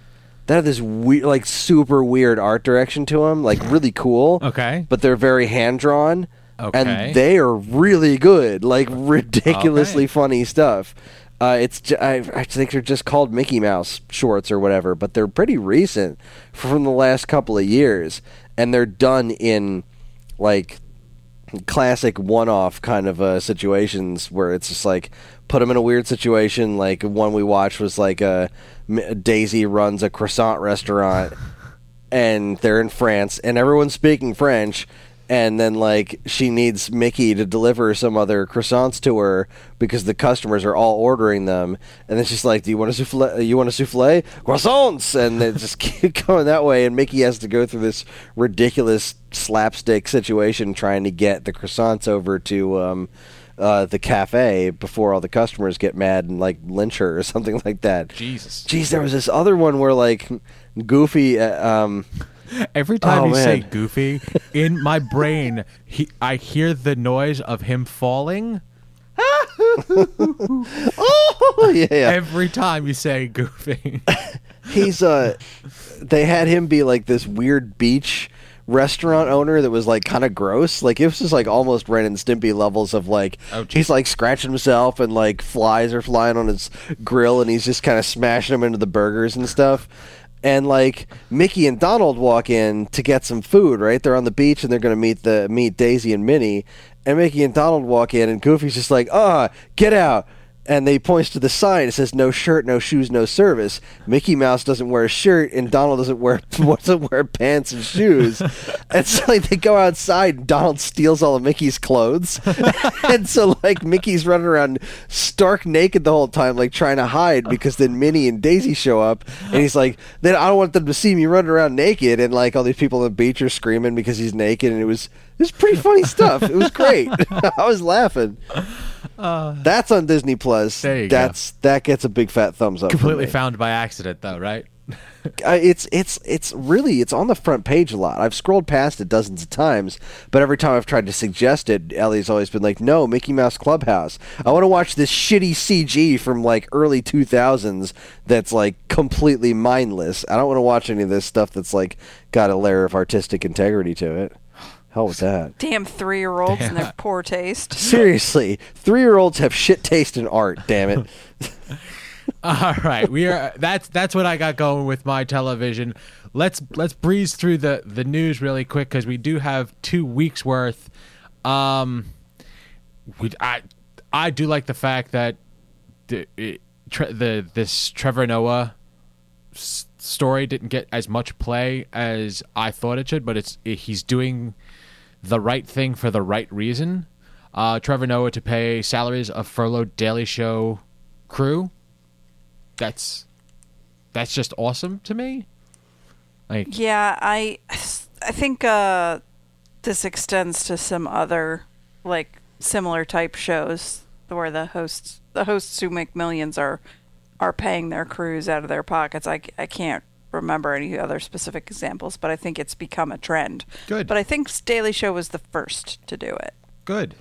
S1: They have this weird, like super weird art direction to them, like really cool.
S4: Okay.
S1: but they're very hand drawn.
S4: Okay.
S1: and they are really good, like ridiculously
S4: Okay.
S1: funny stuff. Uh, it's ju- I, I think they're just called Mickey Mouse shorts or whatever, but they're pretty recent from the last couple of years, and they're done in like classic one-off kind of uh, situations where it's just like put them in a weird situation. Like one we watched was like a Daisy runs a croissant restaurant, <laughs> and they're in France, and everyone's speaking French. And then, like, she needs Mickey to deliver some other croissants to her because the customers are all ordering them. And then she's like, "Do you want a souffle? You want a souffle? Croissants!" And they just <laughs> keep going that way. And Mickey has to go through this ridiculous slapstick situation trying to get the croissants over to um, uh, the cafe before all the customers get mad and like lynch her or <laughs> something like that.
S4: Jesus.
S1: Jeez, there was this other one where like Goofy. Uh, um,
S4: Every time
S1: Oh,
S4: you say. Goofy, in my <laughs> brain, he, I hear the noise of him falling. <laughs>
S1: oh yeah, yeah.
S4: Every time you say Goofy, <laughs>
S1: He's uh, they had him be like this weird beach restaurant owner that was like kind of gross. Like it was just like almost Ren and Stimpy levels of like
S4: Oh,
S1: he's like scratching himself and like flies are flying on his grill and he's just kind of smashing them into the burgers and stuff. And like Mickey and Donald walk in to get some food, right? They're on the beach and they're going to meet the meet Daisy and Minnie. And Mickey and Donald walk in and Goofy's just like, "Ah, get out." And they points to the sign. It says no shirt, no shoes, no service. Mickey Mouse doesn't wear a shirt, and Donald doesn't wear <laughs> doesn't wear pants and shoes. <laughs> and so like they go outside, and Donald steals all of Mickey's clothes, <laughs> and so like Mickey's running around stark naked the whole time, like trying to hide because then Minnie and Daisy show up, and he's like, then I don't want them to see me running around naked, and like all these people on the beach are screaming because he's naked, and it was it was pretty funny stuff. It was great. I was laughing. That's on Disney Plus.
S4: There you go.
S1: That's that gets a big fat thumbs up.
S4: completely found by accident, though, right? <laughs>
S1: Uh, it's it's it's really it's on the front page a lot. I've scrolled past it dozens of times, but every time I've tried to suggest it, Ellie's always been like, "No, Mickey Mouse Clubhouse. I want to watch this shitty CG from like early 2000s that's like completely mindless. I don't want to watch any of this stuff that's like got a layer of artistic integrity to it. Hell with that.
S5: Damn three year olds and their poor taste. <laughs>
S1: Seriously, three year olds have shit taste in art. Damn it. <laughs>
S4: All right, we are. That's that's what I got going with my television. Let's let's breeze through the the news really quick because we do have two weeks worth. Um, we I I do like the fact that the it, tre- the this Trevor Noah s- story didn't get as much play as I thought it should, but it's it, he's doing the right thing for the right reason. Uh, Trevor Noah to pay salaries of furloughed Daily Show crew. That's that's just awesome to me. Like
S5: Yeah, I I think uh, this extends to some other like similar type shows where the hosts the hosts who make millions are are paying their crews out of their pockets. I, I can't remember any other specific examples, but I think it's become a trend.
S4: Good.
S5: But I think Daily Show was the first to do it.
S4: good.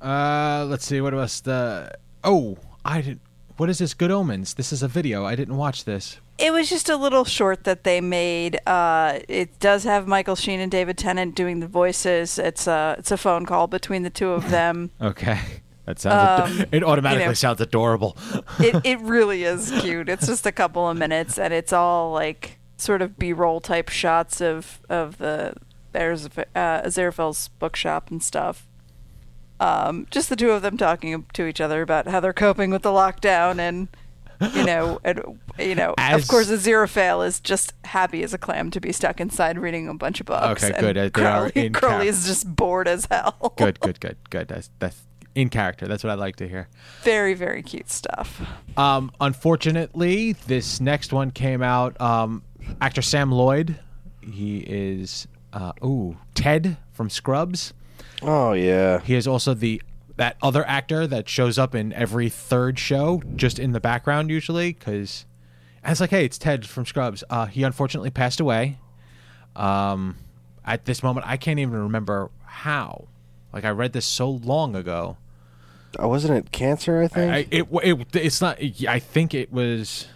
S4: Uh, let's see what was the. Oh, I did. What is this? Good Omens. This is a video. I didn't watch this.
S5: It was just a little short that they made. Uh, it does have Michael Sheen and David Tennant doing the voices. It's a it's a phone call between the two of them. <laughs>
S4: Okay. That sounds.
S5: Um, <laughs>
S4: it automatically
S5: you know.
S4: sounds adorable. <laughs>
S5: it it <laughs> really is cute. It's just a couple of minutes, and it's all like sort of B-roll type shots of of the there's uh, Aziraphale's bookshop and stuff. Um, just the two of them talking to each other about how they're coping with the lockdown, and you know, and you know,
S4: As-
S5: of course, Aziraphale is just happy as a clam to be stuck inside reading a bunch of books.
S4: Okay,
S5: and
S4: good. Uh,
S5: Crowley, Crowley is just bored as hell.
S4: good, good, good, good. That's that's in character. That's what I like to hear.
S5: very very cute stuff.
S4: Um, unfortunately, this next one came out. Um, actor Sam Lloyd, he is uh, ooh Ted from Scrubs.
S1: Oh yeah.
S4: He is also the that other actor that shows up in every third show, just in the background usually, because it's like, hey, it's Ted from Scrubs. Uh, he unfortunately passed away. Um, at this moment, I can't even remember how. Like I read this so long ago.
S1: Oh, wasn't it cancer? I think.
S4: I, it, it it's not. I think it was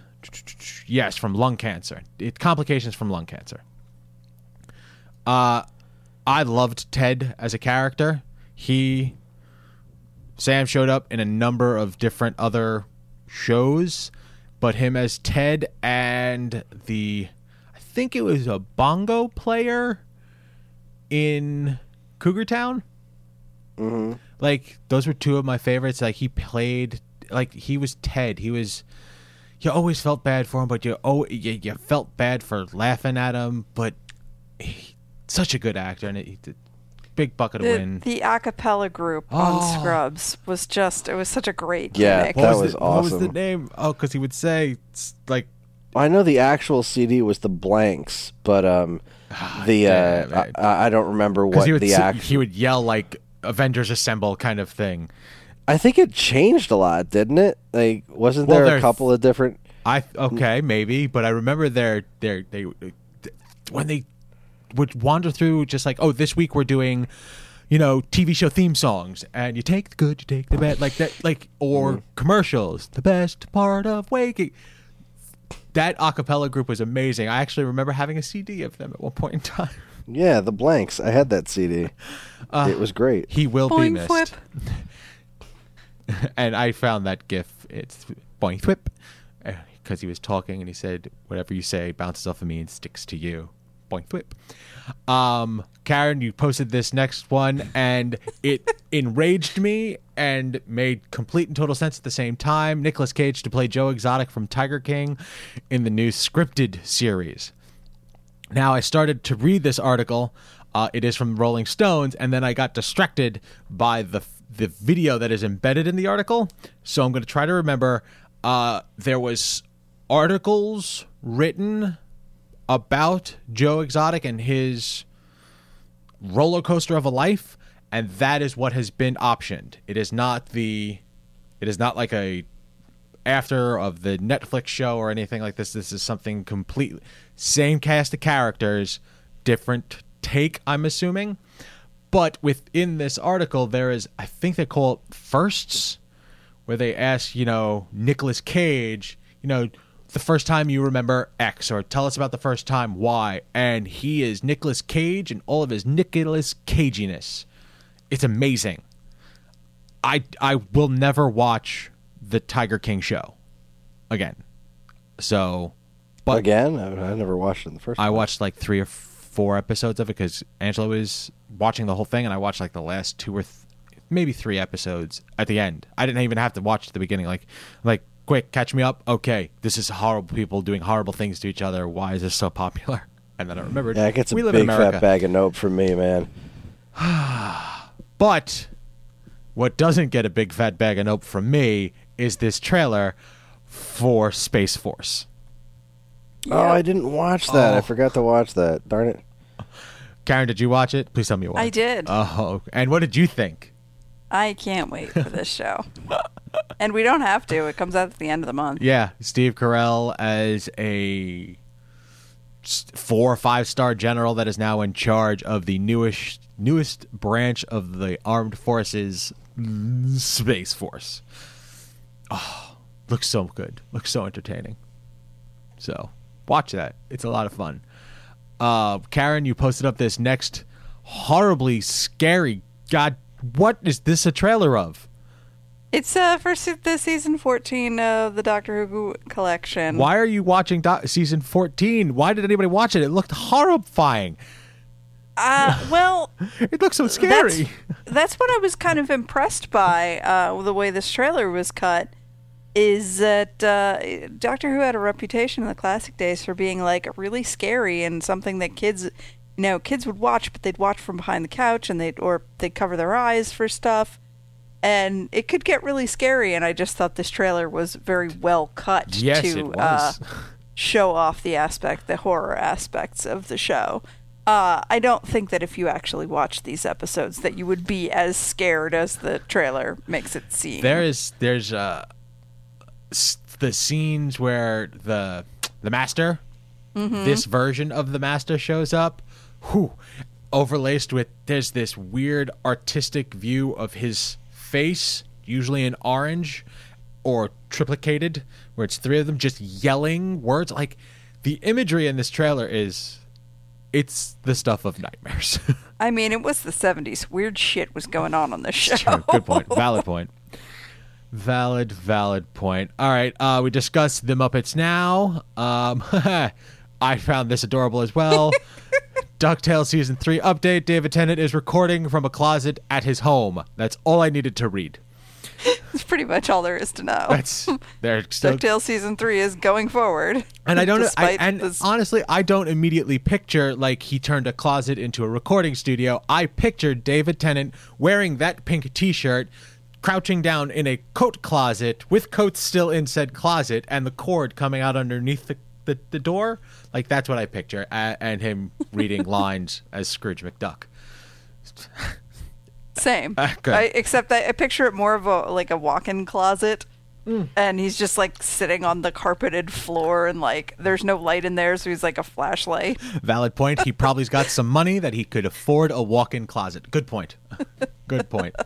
S4: yes from lung cancer. It complications from lung cancer. Uh, I loved Ted as a character. He Sam showed up in a number of different other shows, but him as Ted and the I think it was a bongo player in Cougar Town. Like those were two of my favorites. Like he played like he was Ted. He was you always felt bad for him, but you oh you, you felt bad for laughing at him. But he, such a good actor, and he did big bucket of
S5: The,
S4: win.
S5: the a cappella group
S4: Oh.
S5: on Scrubs was just, it was such a great
S1: Yeah,
S5: gimmick.
S1: that
S4: what
S1: was
S4: the, What was the name? Oh, because he would say it's like
S1: I know the actual CD was the blanks, but um, the uh. I, I don't remember what
S4: he would
S1: the act.
S4: he would yell like Avengers Assemble kind of thing.
S1: I think it changed a lot, didn't it? Like, wasn't
S4: Well,
S1: there a couple of different?
S4: I okay maybe, but I remember their their they when they would wander through just like oh this week we're doing you know TV show theme songs and you take the good you take the bad like that like or mm-hmm. commercials the best part of waking that a cappella group was amazing. I actually remember having a CD of them at one point in time.
S1: Yeah, the blanks. I had that CD. <laughs> it was great.
S4: He will be
S5: Boing
S4: missed.
S5: whip. <laughs>
S4: and I found that gif. It's boing thwip because he was talking and he said, "Whatever you say bounces off of me and sticks to you." Boing thwip. Um, Karen, you posted this next one, and it <laughs> enraged me and made complete and total sense at the same time. Nicolas Cage to play Joe Exotic from Tiger King in the new scripted series. Now I started to read this article. Uh, it is from Rolling Stones, and then I got distracted by the the video that is embedded in the article. So I'm going to try to remember. Uh, there was articles written about Joe Exotic and his roller coaster of a life, and that is what has been optioned. It is not the. It is not like a after of the Netflix show or anything like this. This is something completely same cast of characters, different take. I'm assuming, but within this article, there is I think they call it firsts, where they ask you know Nicolas Cage, you know. The first time you remember X, or tell us about the first time Y, and he is Nicolas Cage and all of his Nicolas Caginess. It's amazing. I I will never watch the Tiger King show again. So, but
S1: Again, I, I never watched it in the first.
S4: I
S1: place.
S4: watched like three or four episodes of it because Angela was watching the whole thing, and I watched like the last two or th- maybe three episodes at the end. I didn't even have to watch the beginning. Like, like quick, catch me up. Okay, this is horrible people doing horrible things to each other. Why is this so popular? <laughs> And then I remembered.
S1: Yeah, it gets a
S4: we live in
S1: big
S4: America.
S1: fat bag of nope from me, man. <sighs>
S4: But what doesn't get a big fat bag of nope from me is this trailer for Space Force.
S1: Oh, I didn't watch that. I
S4: Oh.
S1: forgot to watch that. Darn it.
S4: Karen, did you watch it? Please tell me you watched
S5: I did.
S4: Oh, and what did you think?
S5: I can't wait for this show. <laughs> and we don't have to. It comes out at the end of the month.
S4: Yeah, Steve Carell as a four or five star general that is now in charge of the newest newest branch of the armed forces, Space Force. Oh, looks so good. Looks so entertaining. So watch that. It's a lot of fun. Uh, Karen, you posted up this next horribly scary. God, what is this a trailer of?
S5: It's uh for the season 14 of the Doctor Who collection.
S4: Why are you watching season 14? Why did anybody watch it? It looked horrifying.
S5: Uh, well, <laughs>
S4: It looks so scary.
S5: That's, <laughs> that's what I was kind of impressed by uh, the way this trailer was cut. Is that uh, Doctor Who had a reputation in the classic days for being like really scary and something that kids, you know, kids would watch, but they'd watch from behind the couch and they'd or they'd cover their eyes for stuff, and it could get really scary. And I just thought this trailer was very well cut
S4: Yes,
S5: to. Uh, show off the aspect, the horror aspects of the show. Uh, I don't think that if you actually watch these episodes, that you would be as scared as the trailer makes it seem.
S4: there is there's uh s- the scenes where the the master mm-hmm. this version of the master shows up whew, overlaced with there's this weird artistic view of his face usually in orange or triplicated where it's three of them just yelling words like the imagery in this trailer is it's the stuff of nightmares <laughs>
S5: I mean, it was the '70s. Weird shit was going on on this show.
S4: Good point. Valid point. Valid, valid point. All right. Uh, we discussed the Muppets now. Um, <laughs> I found this adorable as well. <laughs> DuckTales season three update. David Tennant is recording from a closet at his home. That's all I needed to read.
S5: That's pretty much all there is to know.
S4: That's they're <laughs> still
S5: DuckTales season three is going forward.
S4: and I don't. I, and
S5: this-
S4: honestly, I don't immediately picture like he turned a closet into a recording studio. I pictured David Tennant wearing that pink T-shirt, crouching down in a coat closet with coats still in said closet, and the cord coming out underneath the the, the door. Like that's what I picture, and him reading <laughs> lines as Scrooge McDuck.
S5: Same. <laughs>
S4: Ah, good.
S5: I, except I, I picture it more of a like a walk-in closet,
S4: Mm.
S5: and he's just like sitting on the carpeted floor, and like there's no light in there, so he's like a flashlight. <laughs>
S4: Valid point. He probably's got some money that he could afford a walk-in closet. Good point. <laughs> good point.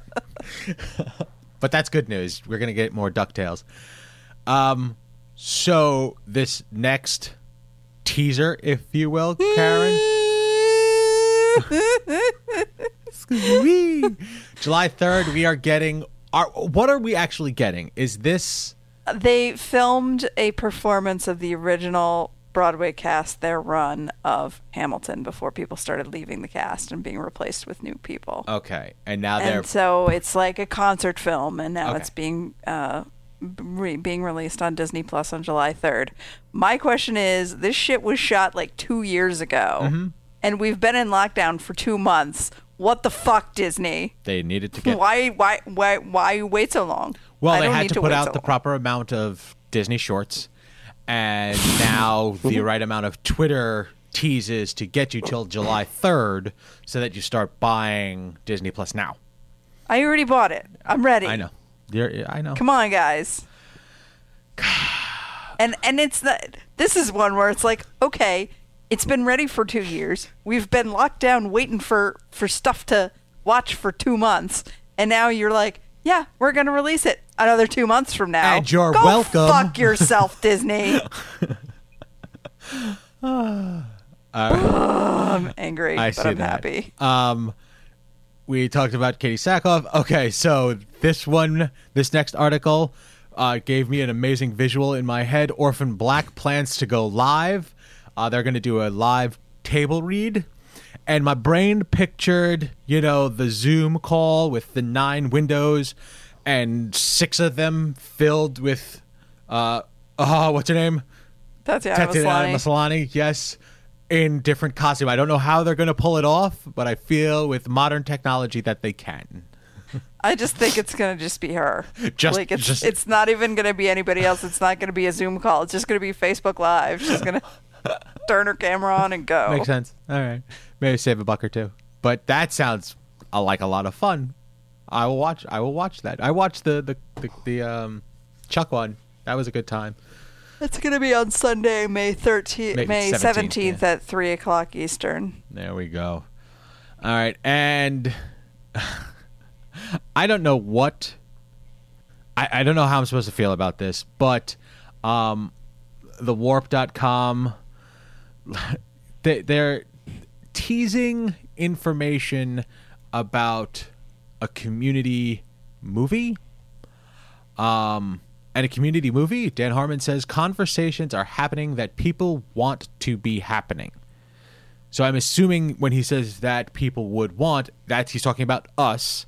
S4: <laughs> but that's good news. We're gonna get more Ducktales. Um, so this next teaser, if you will, Karen. July third, we are getting. Our, what are we actually getting? Is this
S5: they filmed a performance of the original Broadway cast, their run of Hamilton, before people started leaving the cast and being replaced with new people.
S4: okay? And now they're
S5: and so it's like a concert film, and now
S4: Okay.
S5: it's being uh, re- being released on Disney Plus on July third. My question is: This shit was shot like two years ago,
S4: Mm-hmm.
S5: and we've been in lockdown for two months. What the fuck, Disney?
S4: they needed to get
S5: Why, why, why, why wait so long?
S4: Well,
S5: I
S4: they had
S5: need
S4: to put out
S5: so
S4: the
S5: long.
S4: proper amount of Disney shorts and now the mm-hmm. right amount of Twitter teases to get you till July 3rd so that you start buying Disney Plus now.
S5: I already bought it. I'm ready.
S4: I know. You're, I know.
S5: Come on, guys. <sighs> And and it's that this is one where it's like, okay, it's been ready for two years. We've been locked down waiting for for stuff to watch for two months, and now you're like, yeah, we're gonna release it another two months from now.
S4: And you're
S5: Go
S4: welcome.
S5: Fuck yourself, <laughs> Disney. <sighs> <sighs> I'm angry,
S4: I
S5: but
S4: see
S5: I'm
S4: that.
S5: happy.
S4: Um, we talked about Katee Sackhoff. Okay, so this one, this next article, uh, gave me an amazing visual in my head. Orphan Black plans to go live. Uh, they're going to do a live table read. And my brain pictured, you know, the Zoom call with the nine windows and six of them filled with, uh, oh, <laughs> what's her name?
S5: Tatiana
S4: Tatiana
S5: Maslany.
S4: Yes, in different costume. I don't know how they're going to pull it off, but I feel with modern technology that they can.
S5: I just think it's gonna just be her. <laughs>
S4: Just-
S5: like it's
S4: just-
S5: it's not even gonna be anybody else. It's not gonna be a Zoom call. It's just gonna be Facebook Live. She's gonna <laughs> turn her camera on and go.
S4: Makes sense. All right, maybe save a buck or two. But that sounds uh, like a lot of fun. I will watch. I will watch that. I watched the the the, the um, Chuck one. That was a good time.
S5: It's gonna be on Sunday, May thirteenth,
S4: May
S5: May
S4: 17th, yeah.
S5: at three o'clock Eastern.
S4: There we go. All right, and <laughs> I don't know what I, I don't know how I'm supposed to feel about this, but um, the warp.com <laughs> they, they're teasing information about a community movie um and a community movie. Dan harmon says conversations are happening that people want to be happening. So i'm assuming when he says that people would want that he's talking about us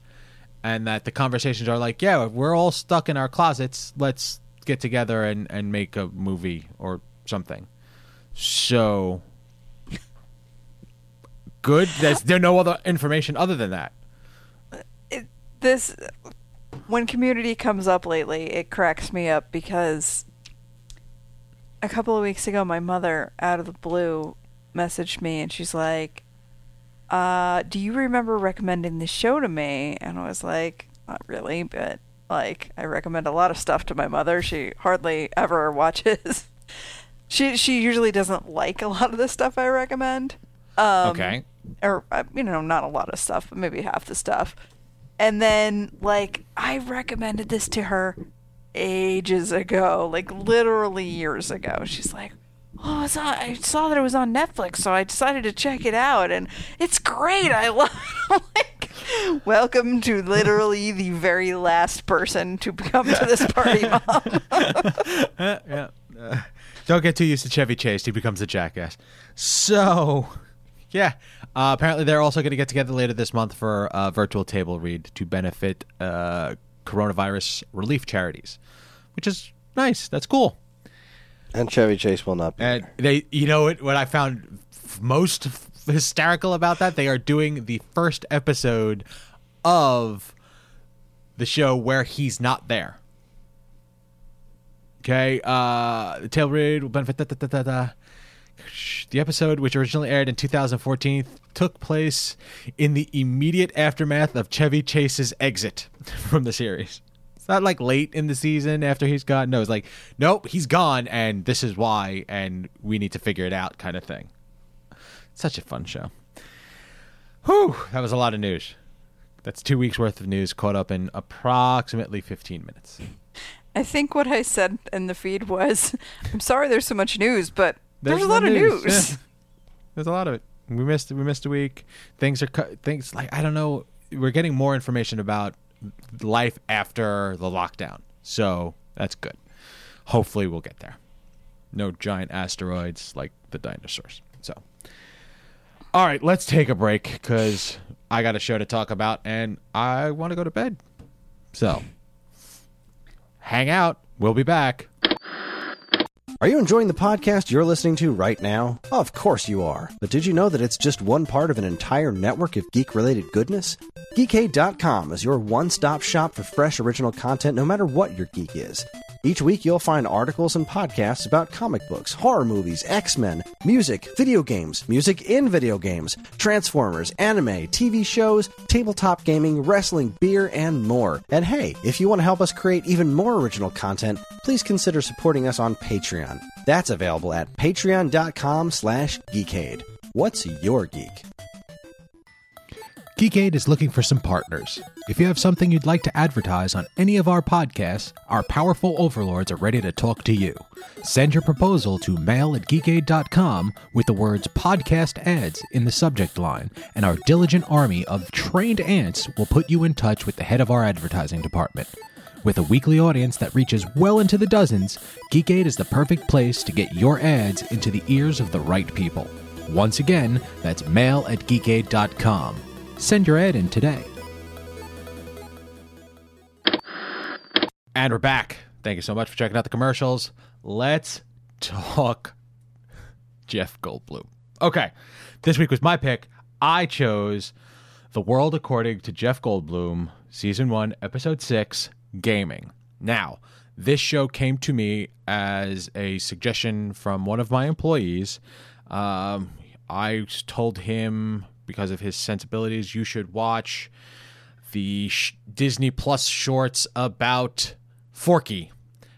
S4: and that the conversations are like yeah we're all stuck in our closets let's get together and and make a movie or something so good there's there no other information other than that.
S5: This when community comes up lately it cracks me up because a couple of weeks ago my mother out of the blue messaged me and she's like uh do you remember recommending this show to me? And i was like not really but like i recommend a lot of stuff to my mother. She hardly ever <laughs> watches she she usually doesn't like a lot of the stuff i recommend. Um
S4: okay.
S5: or uh, you know not a lot of stuff but maybe half the stuff. And then like i recommended this to her ages ago like literally years ago. She's like oh it's on, i saw that it was on netflix so i decided to check it out and it's great. I <laughs> love it like welcome to literally the very last person to come to this party <laughs> mom.
S4: Yeah. Uh, <laughs> don't get too used to Chevy Chase. He becomes a jackass. So, yeah. Uh, apparently, they're also going to get together later this month for a virtual table read to benefit uh, coronavirus relief charities, which is nice. That's cool.
S1: And Chevy Chase will not be.
S4: And they, you know, what, what I found f- most f- hysterical about that? They are doing the first episode of the show where he's not there. Okay, uh, the tail read will benefit. Da, da, da, da. The episode, which originally aired in 2014, took place in the immediate aftermath of Chevy Chase's exit <laughs> from the series. It's not like late in the season after he's gone. No, it's like, nope, he's gone, and this is why, and we need to figure it out, kind of thing. Such a fun show. Whew, that was a lot of news. That's two weeks worth of news caught up in approximately 15 minutes.
S5: I think what i said in the feed was <laughs> i'm sorry there's so much news but there's, a
S4: the
S5: lot of news
S4: Yeah. There's a lot of it. We missed we missed a week. Things are cut. Things like I don't know. We're getting more information about life after the lockdown, so that's good. Hopefully, we'll get there. No giant asteroids like the dinosaurs. So, all right, let's take a break because I got a show to talk about and I want to go to bed. So, hang out. We'll be back.
S1: Are you enjoying the podcast you're listening to right now? Of course you are. But did you know that it's just one part of an entire network of geek related goodness? Geekade.com is your one stop shop for fresh original content no matter what your geek is. Each week you'll find articles and podcasts about comic books, horror movies, X Men, music, video games, music in video games, Transformers, anime, TV shows, tabletop gaming, wrestling, beer, and more. And hey, if you want to help us create even more original content, please consider supporting us on Patreon. That's available at patreon.com slash geekade. What's your geek?
S4: Geekade is looking for some partners. If you have something you'd like to advertise on any of our podcasts, our powerful overlords are ready to talk to you. Send your proposal to mail at geekade.com with the words podcast ads in the subject line, and our diligent army of trained ants will put you in touch with the head of our advertising department. With a weekly audience that reaches well into the dozens, Geekade is the perfect place to get your ads into the ears of the right people. Once again, that's mail at geekade.com. Send your ad in today. And we're back. Thank you so much for checking out the commercials. Let's talk Jeff Goldblum. Okay, this week was my pick. I chose The World According to Jeff Goldblum, Season 1, Episode 6, Gaming. Now, this show came to me as a suggestion from one of my employees. Um, I told him, because of his sensibilities, you should watch the sh- Disney Plus shorts about Forky.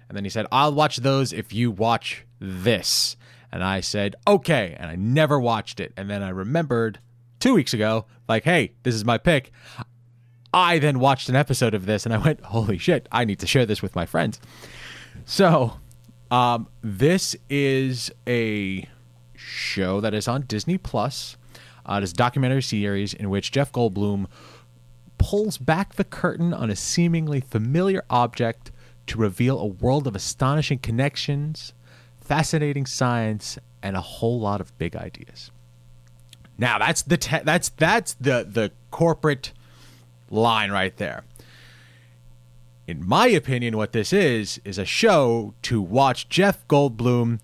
S4: And then he said, I'll watch those if you watch this. And I said, okay. And I never watched it. And then I remembered two weeks ago, like, hey, this is my pick. I then watched an episode of this and I went, holy shit, I need to share this with my friends. So Um, this is a show that is on Disney Plus. Uh, it is a documentary series in which Jeff Goldblum pulls back the curtain on a seemingly familiar object to reveal a world of astonishing connections, fascinating science, and a whole lot of big ideas. Now that's the te- that's that's the the corporate line right there. In my opinion, what this is is a show to watch Jeff Goldblum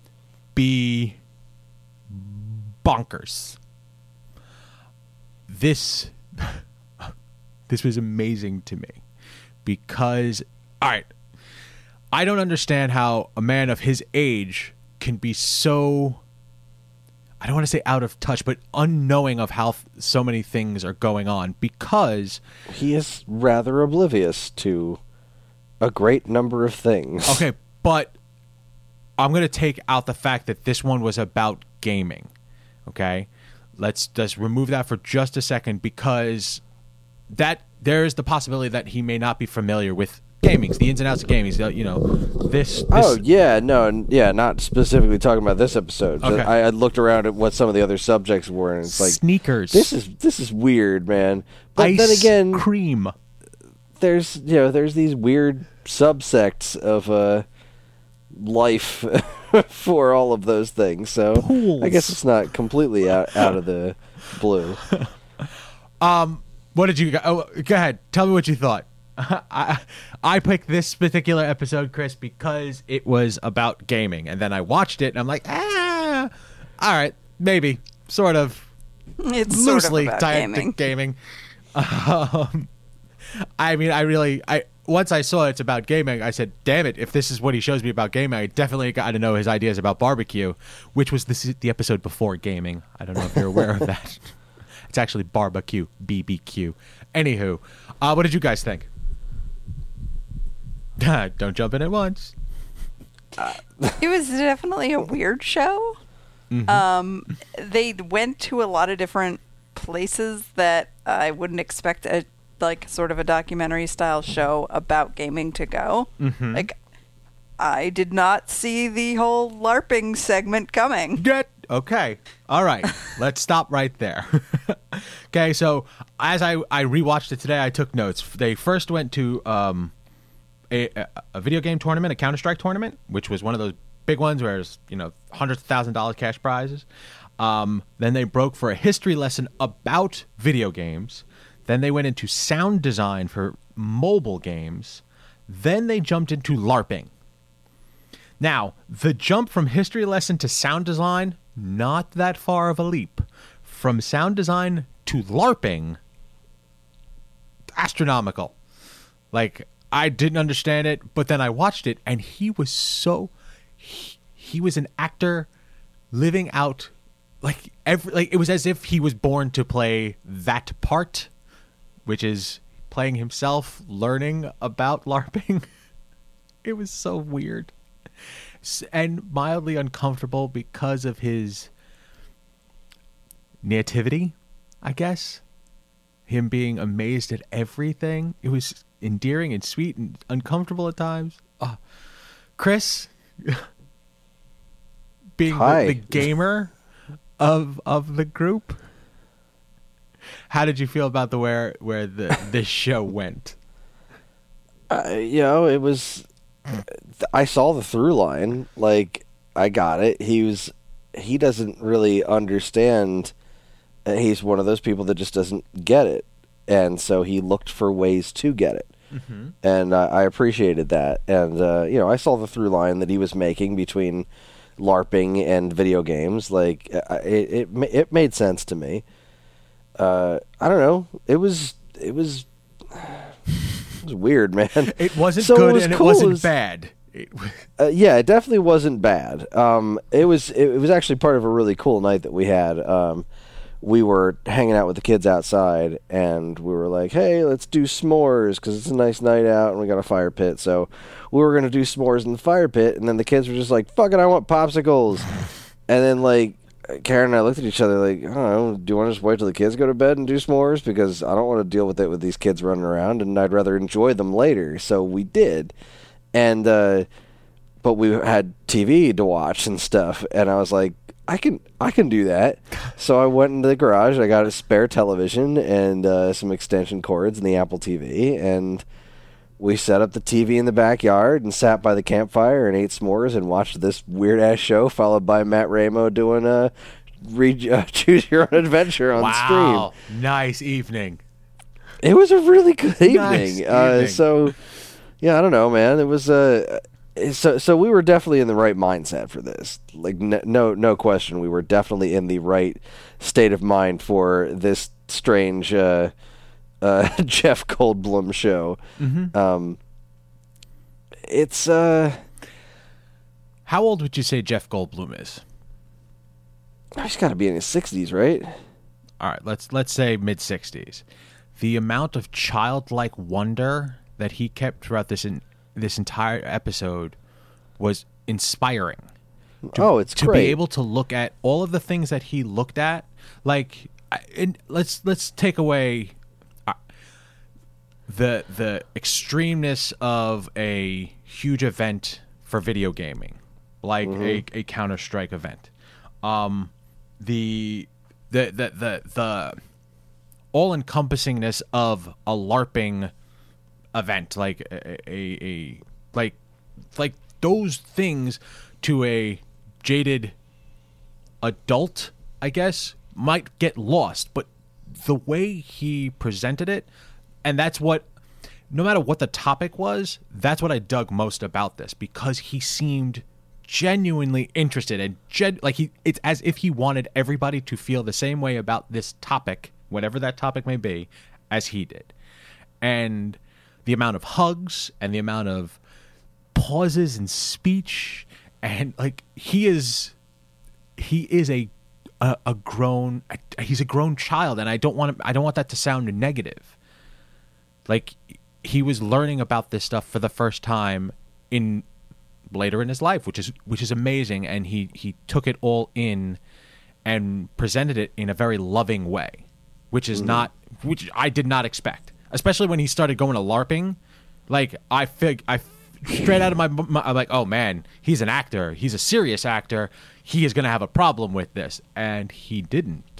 S4: be bonkers. This <laughs> this was amazing to me because all right, I don't understand how a man of his age can be so I don't want to say out of touch, but unknowing of how th- so many things are going on because
S1: He is rather oblivious to a great number of things.
S4: okay, but I'm going to take out the fact that this one was about gaming. Okay? Let's just remove that for just a second because that there's the possibility that he may not be familiar with gaming, the ins and outs of gaming. You know, this, this
S1: Oh yeah, no, yeah, not specifically talking about this episode.
S4: Okay.
S1: I, I looked around at what some of the other subjects were, and it's like
S4: sneakers.
S1: this is this is weird, man. But
S4: ice
S1: then again,
S4: cream.
S1: there's you know there's these weird subsects of uh life <laughs> <laughs> for all of those things. So
S4: Pools.
S1: I guess it's not completely out out of the blue. <laughs>
S4: Um, What did you go? Oh, go ahead. Tell me what you thought. <laughs> I I picked this particular episode, Chris, because it was about gaming, and then I watched it, and I'm like, ah, all right, maybe, sort of,
S5: It's sort of
S4: loosely
S5: about
S4: tied
S5: gaming.
S4: to gaming. Um, I mean, I really, I once I saw it's about gaming, I said, "Damn it! If this is what he shows me about gaming, I definitely got to know his ideas about barbecue," which was the the episode before gaming. I don't know if you're aware of <laughs> that. It's actually barbecue, BBQ. Anywho, uh, what did you guys think? <laughs> don't jump in at once. <laughs>
S5: It was definitely a weird show.
S4: Mm-hmm.
S5: Um, they went to a lot of different places that I wouldn't expect a like sort of a documentary style show about gaming to go.
S4: Mm-hmm.
S5: Like, I did not see the whole LARPing segment coming.
S4: Get okay. All right. <laughs> Let's stop right there. <laughs> okay, so as I I rewatched it today, I took notes. They first went to um a, a video game tournament, a Counter Strike tournament, which was one of those big ones where there's you know hundreds of thousand dollars cash prizes. Um, then they broke for a history lesson about video games. Then they went into sound design for mobile games. Then they jumped into LARPing. Now, the jump from history lesson to sound design, not that far of a leap. From sound design to LARPing, astronomical. Like, I didn't understand it, but then I watched it, and he was so. He, he was an actor living out. Like every like it was as if he was born to play that part, which is playing himself, learning about <laughs> LARPing. it was so weird and mildly uncomfortable because of his nativity, I guess. Him being amazed at everything. It was endearing and sweet and uncomfortable at times. Oh. Chris, <laughs> being the, the gamer of of the group, how did you feel about the where where the this show went?
S1: Uh, you know, it was. I saw the through line. Like I got it. He was. He doesn't really understand. uh, He's one of those people that just doesn't get it, and so he looked for ways to get it. And uh, I appreciated that. And uh, you know, I saw the through line that he was making between LARPing and video games. Like uh, it, it, it made sense to me. Uh, I don't know. It was, it was, <sighs> it was weird, man. <laughs>
S4: It wasn't
S1: So
S4: good
S1: was
S4: and
S1: cool.
S4: it wasn't
S1: was-
S4: bad. It, <laughs>
S1: Uh, yeah, it definitely wasn't bad. Um, it was it, it was actually part of a really cool night that we had. Um, we were hanging out with the kids outside, and we were like, "Hey, let's do s'mores because it's a nice night out, and we got a fire pit." So we were gonna do s'mores in the fire pit, and then the kids were just like, "Fuck it, I want popsicles." <laughs> And then like Karen and I looked at each other like, I don't know, do you want to just wait till the kids go to bed and do s'mores? Because I don't want to deal with it with these kids running around, and I'd rather enjoy them later. So we did, and. uh but we had TV to watch and stuff, and I was like, I can I can do that. <laughs> So I went into the garage. I got a spare television and uh, some extension cords and the Apple TV, and we set up the TV in the backyard and sat by the campfire and ate s'mores and watched this weird ass show, followed by Matt Ramo doing a re- uh, <laughs> choose your own adventure on stream.
S4: wow, nice evening.
S1: It was a really good evening.
S4: Nice
S1: Uh,
S4: evening.
S1: so, yeah, I don't know, man. It was uh, so so we were definitely in the right mindset for this. Like n- no no question, we were definitely in the right state of mind for this strange uh, <laughs> Jeff Goldblum show.
S4: Mm-hmm.
S1: Um, it's uh,
S4: How old would you say Jeff Goldblum is?
S1: he's got to be in his sixties, right?
S4: All right, let's let's say mid sixties. The amount of childlike wonder that he kept throughout this in, this entire episode was inspiring. To,
S1: oh, it's
S4: to
S1: great.
S4: be able to look at all of the things that he looked at. Like, I- let's let's take away the the extremeness of a huge event for video gaming, like a, a Counter Strike event. Um, the the the the the all encompassingness of a LARPing event, like a, a, a like like those things to a jaded adult, I guess, might get lost. But the way he presented it, and that's what no matter what the topic was, that's what I dug most about this because he seemed genuinely interested and gen- like he it's as if he wanted everybody to feel the same way about this topic, whatever that topic may be, as he did. And the amount of hugs and the amount of pauses in speech and like he is he is a a, a grown he's a grown child and I don't want to, I don't want that to sound negative like he was learning about this stuff for the first time in later in his life which is which is amazing. And he he took it all in and presented it in a very loving way which is mm-hmm. not which I did not expect especially when he started going to larping. Like I fig I straight out of my, my I'm like oh man he's an actor. He's a serious actor. He is going to have a problem with this. And he didn't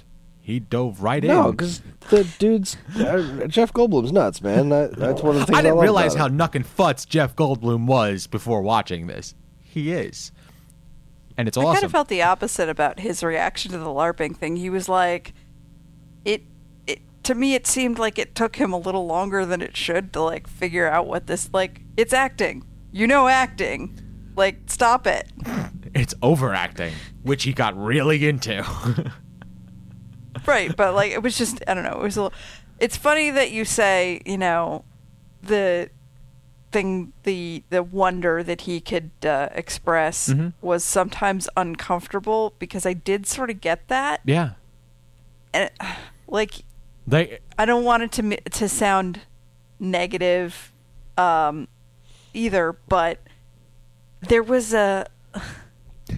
S4: he dove right
S1: No,
S4: in No,
S1: because the dude's uh, Jeff Goldblum's nuts, man. That, that's one of the things
S4: I didn't
S1: love
S4: realize
S1: about
S4: how
S1: him.
S4: knuck and futz Jeff Goldblum was before watching this. He is. And it's
S5: I
S4: awesome.
S5: I kind of felt the opposite about his reaction to the LARPing thing. He was like, it, it. To me, it seemed like it took him a little longer than it should to like figure out what this like. It's acting. You know, acting. Like, stop it. <laughs>
S4: it's overacting, which he got really into. <laughs>
S5: right but like it was just i don't know it was a little, it's funny that you say you know the thing the the wonder that he could uh, express
S4: Mhm.
S5: was sometimes uncomfortable because i did sort of get that
S4: yeah.
S5: and like
S4: They
S5: i don't want it to to sound negative um either but there was a <sighs>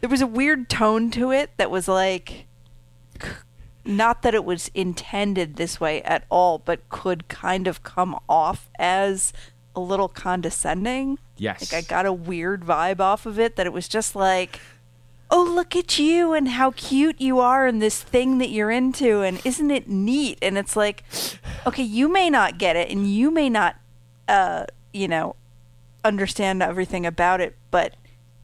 S5: there was a weird tone to it that was like not that it was intended this way at all but could kind of come off as a little condescending
S4: yes.
S5: like I got a weird vibe off of it that it was just like, oh, look at you and how cute you are and this thing that you're into and isn't it neat? And it's like, okay, you may not get it and you may not, uh, you know, understand everything about it, but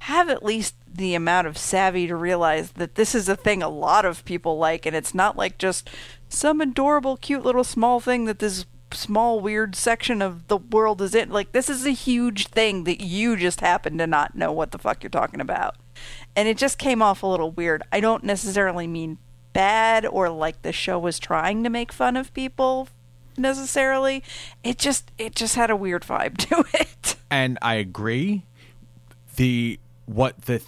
S5: have at least the amount of savvy to realize that this is a thing a lot of people like and it's not like just some adorable cute little small thing that this small weird section of the world is in. Like this is a huge thing that you just happen to not know what the fuck you're talking about. And it just came off a little weird. I don't necessarily mean bad or like the show was trying to make fun of people necessarily. It just it just had a weird vibe <laughs> to it.
S4: And I agree. The what the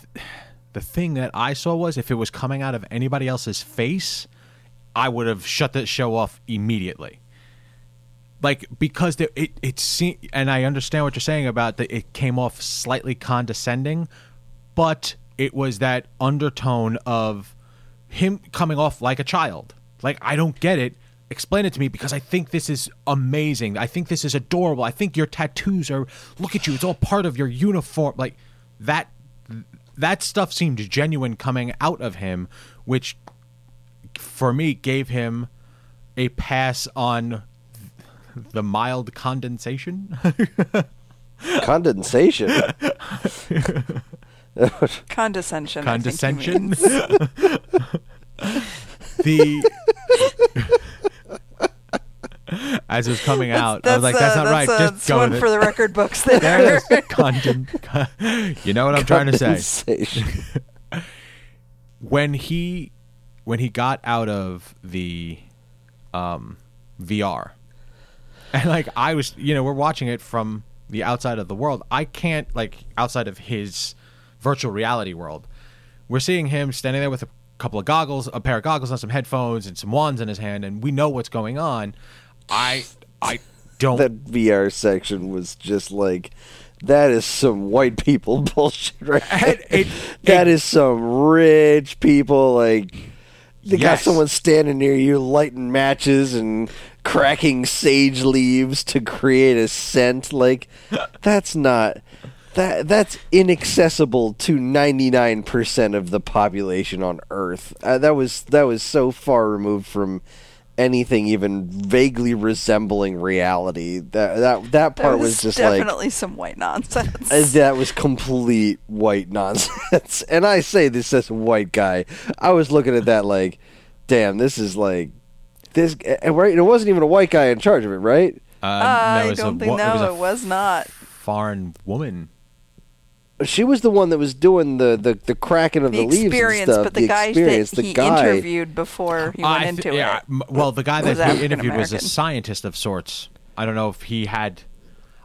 S4: the thing that I saw was if it was coming out of anybody else's face, I would have shut that show off immediately. Like because there, it it se- and I understand what you're saying about that it came off slightly condescending, but it was that undertone of him coming off like a child. Like I don't get it. Explain it to me because I think this is amazing. I think this is adorable. I think your tattoos are look at you. It's all part of your uniform. Like that that stuff seemed genuine coming out of him, which for me gave him a pass on the mild condensation. <laughs>
S1: Condensation.
S5: Condescension. I think he
S4: condescension. <laughs> the <laughs> as it was coming out, I was like, "That's
S5: uh,
S4: not right."
S5: uh,
S4: Just
S5: that's
S4: go
S5: one for the record books.
S4: There <laughs>
S5: There.
S4: it is. Conden- <laughs> you know what I'm trying to say. When he when he got out of the um VR and like I was you know we're watching it from the outside of the world I can't like outside of his virtual reality world we're seeing him standing there with a couple of goggles a pair of goggles and some headphones and some wands in his hand and we know what's going on I I don't
S1: that VR section was just like that is some white people <laughs> bullshit right.
S4: It- it-
S1: That
S4: it-
S1: is some rich people like they got someone standing near you lighting matches and cracking sage leaves to create a scent like that's not that that's inaccessible to 99% of the population on earth uh, that was that was so far removed from anything even vaguely resembling reality that that that part
S5: That
S1: was,
S5: was
S1: just like
S5: definitely some white nonsense.
S1: that was complete white nonsense. <laughs> and I say this as a white guy. I was looking at that like, damn, this is like this. And right, it wasn't even a white guy in charge of it, right?
S4: uh,
S5: I
S4: no, it was a
S5: don't think
S4: wo-
S5: no,
S4: it was
S5: it was not.
S4: foreign woman
S1: She was the one that was doing the the, the cracking of
S5: The
S1: the, leaves
S5: experience,
S1: and stuff.
S5: but the, guy
S1: experience,
S5: that
S1: the
S5: he
S1: guy.
S5: interviewed before he went
S4: I
S5: into
S4: th- yeah,
S5: it.
S4: Well, the guy that he interviewed was a scientist of sorts. I don't know if he had.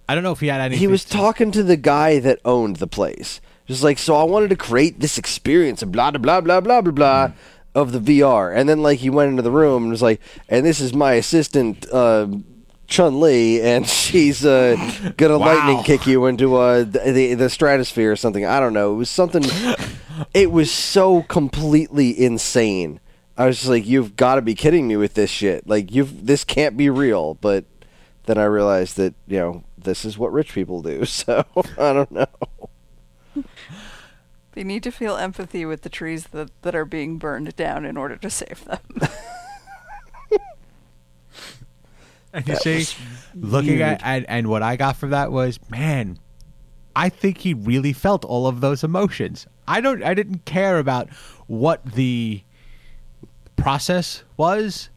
S4: I don't know if he had anything.
S1: he was
S4: to-
S1: talking to the guy that owned the place. Just like, so I wanted to create this experience of blah, blah, blah, blah, blah, blah, blah
S4: Hmm.
S1: of the VR. And then, like, he went into the room and was like, and this is my assistant, uh, Chun Li, and <laughs> she's uh, gonna
S4: Wow.
S1: lightning kick you into uh, the, the stratosphere or something. I don't know. It was something. <laughs> it was so completely insane. I was just like, "You've got to be kidding me with this shit! Like, you've this can't be real." But then I realized that you know this is what rich people do. <laughs> So I don't know.
S5: They need to feel empathy with the trees that, that are being burned down in order to save them.
S4: And you see, looking at and, and what I got from that was, man, I think he really felt all of those emotions. I don't. I didn't care about what the process was.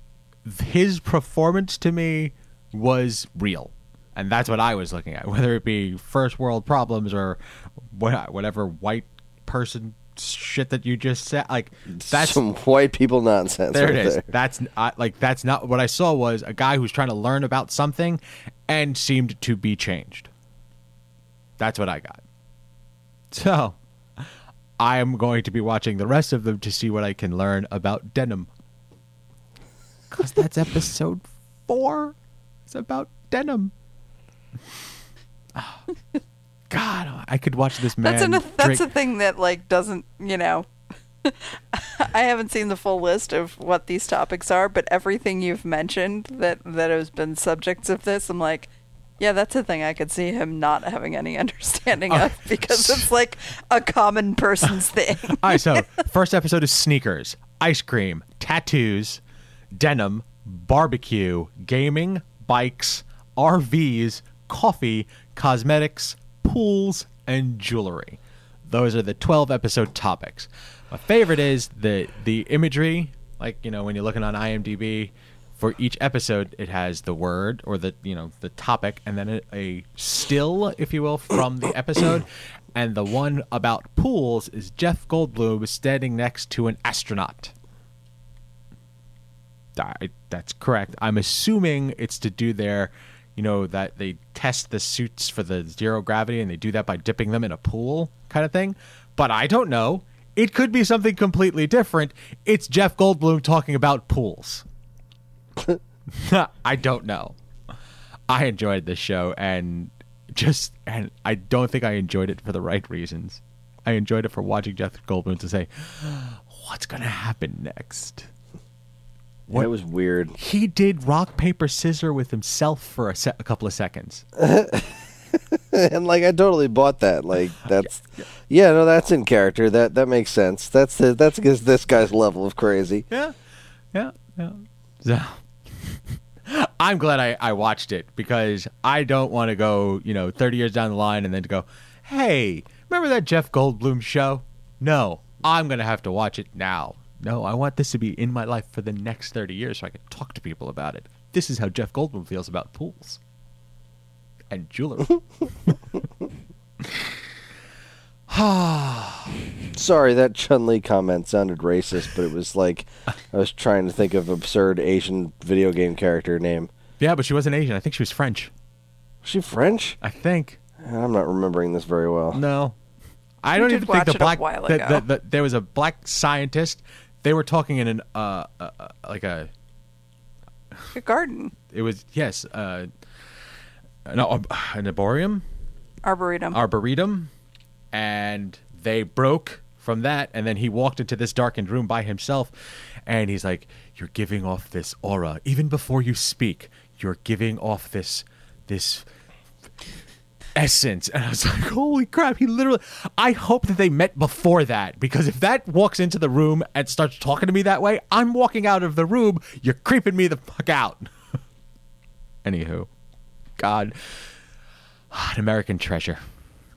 S4: His performance to me was real, and that's what I was looking at. <laughs> Whether it be first world problems or whatever white person shit that you just said, like that's
S1: some white people nonsense.
S4: there
S1: right
S4: it is.
S1: There.
S4: That's I, like that's not what I saw. Was a guy who's trying to learn about something and seemed to be changed. That's what I got. So, I am going to be watching the rest of them to see what I can learn about denim. Cause that's episode four. It's about denim. <laughs> God, I could watch this man.
S5: that's an, that's a thing that like doesn't you know. <laughs> I haven't seen the full list of what these topics are, but everything you've mentioned that that has been subjects of this, I'm like, yeah, that's a thing I could see him not having any <laughs> understanding
S4: Oh.
S5: of uh, <laughs> because it's like a common person's thing.
S4: All right, so first episode is sneakers, ice cream, tattoos, denim, barbecue, gaming, bikes, RVs, coffee, cosmetics, pools, and jewelry. Those are the 12 episode topics. My favorite is the the imagery, like you know when you're looking on IMDb for each episode it has the word or the you know the topic and then a, still if you will from the episode and the one about pools is Jeff Goldblum standing next to an astronaut. I, that's correct. I'm assuming it's to do their, you know, that they test the suits for the zero gravity and they do that by dipping them in a pool kind of thing. But I don't know. It could be something completely different. It's Jeff Goldblum talking about pools. <laughs> I don't know. I enjoyed this show and just and I don't think I enjoyed it for the right reasons. I enjoyed it for watching Jeff Goldblum to say, "What's going to happen next?"
S1: It was weird.
S4: He did rock paper scissor with himself for a, se- a couple of seconds. <laughs>
S1: and like I totally bought that. Like that's yeah, no, that's in character. That that makes sense. That's the, that's against this guy's level of crazy.
S4: Yeah, yeah, yeah. So, <laughs> I'm glad I, I watched it because I don't want to go, you know, 30 years down the line and then to go, hey, remember that Jeff Goldblum show? No, I'm going to have to watch it now. No, I want this to be in my life for the next 30 years so I can talk to people about it. This is how Jeff Goldblum feels about pools and jewelry. <laughs> <sighs>
S1: Sorry, that Chun Li comment sounded racist, but it was like I was trying to think of absurd Asian video game character name.
S4: yeah, but she wasn't Asian. I think she was French.
S1: Was she French?
S4: I think.
S1: I'm not remembering this very well.
S4: No, I don't even think the black.
S5: while
S4: the- the- the- there was a black scientist. They were talking in an uh, uh uh, like a.
S5: A garden.
S4: It was yes, uh, no, an arboreum,
S5: Arboretum.
S4: arboretum, and they broke from that, and then he walked into this darkened room by himself, and he's like, "You're giving off this aura, even before you speak. You're giving off this, this." Essence and i was <laughs> like holy crap he literally i hope that they met before that because if that walks into the room and starts talking to me that way i'm walking out of the room you're creeping me the fuck out <laughs> anywho god <sighs> an american treasure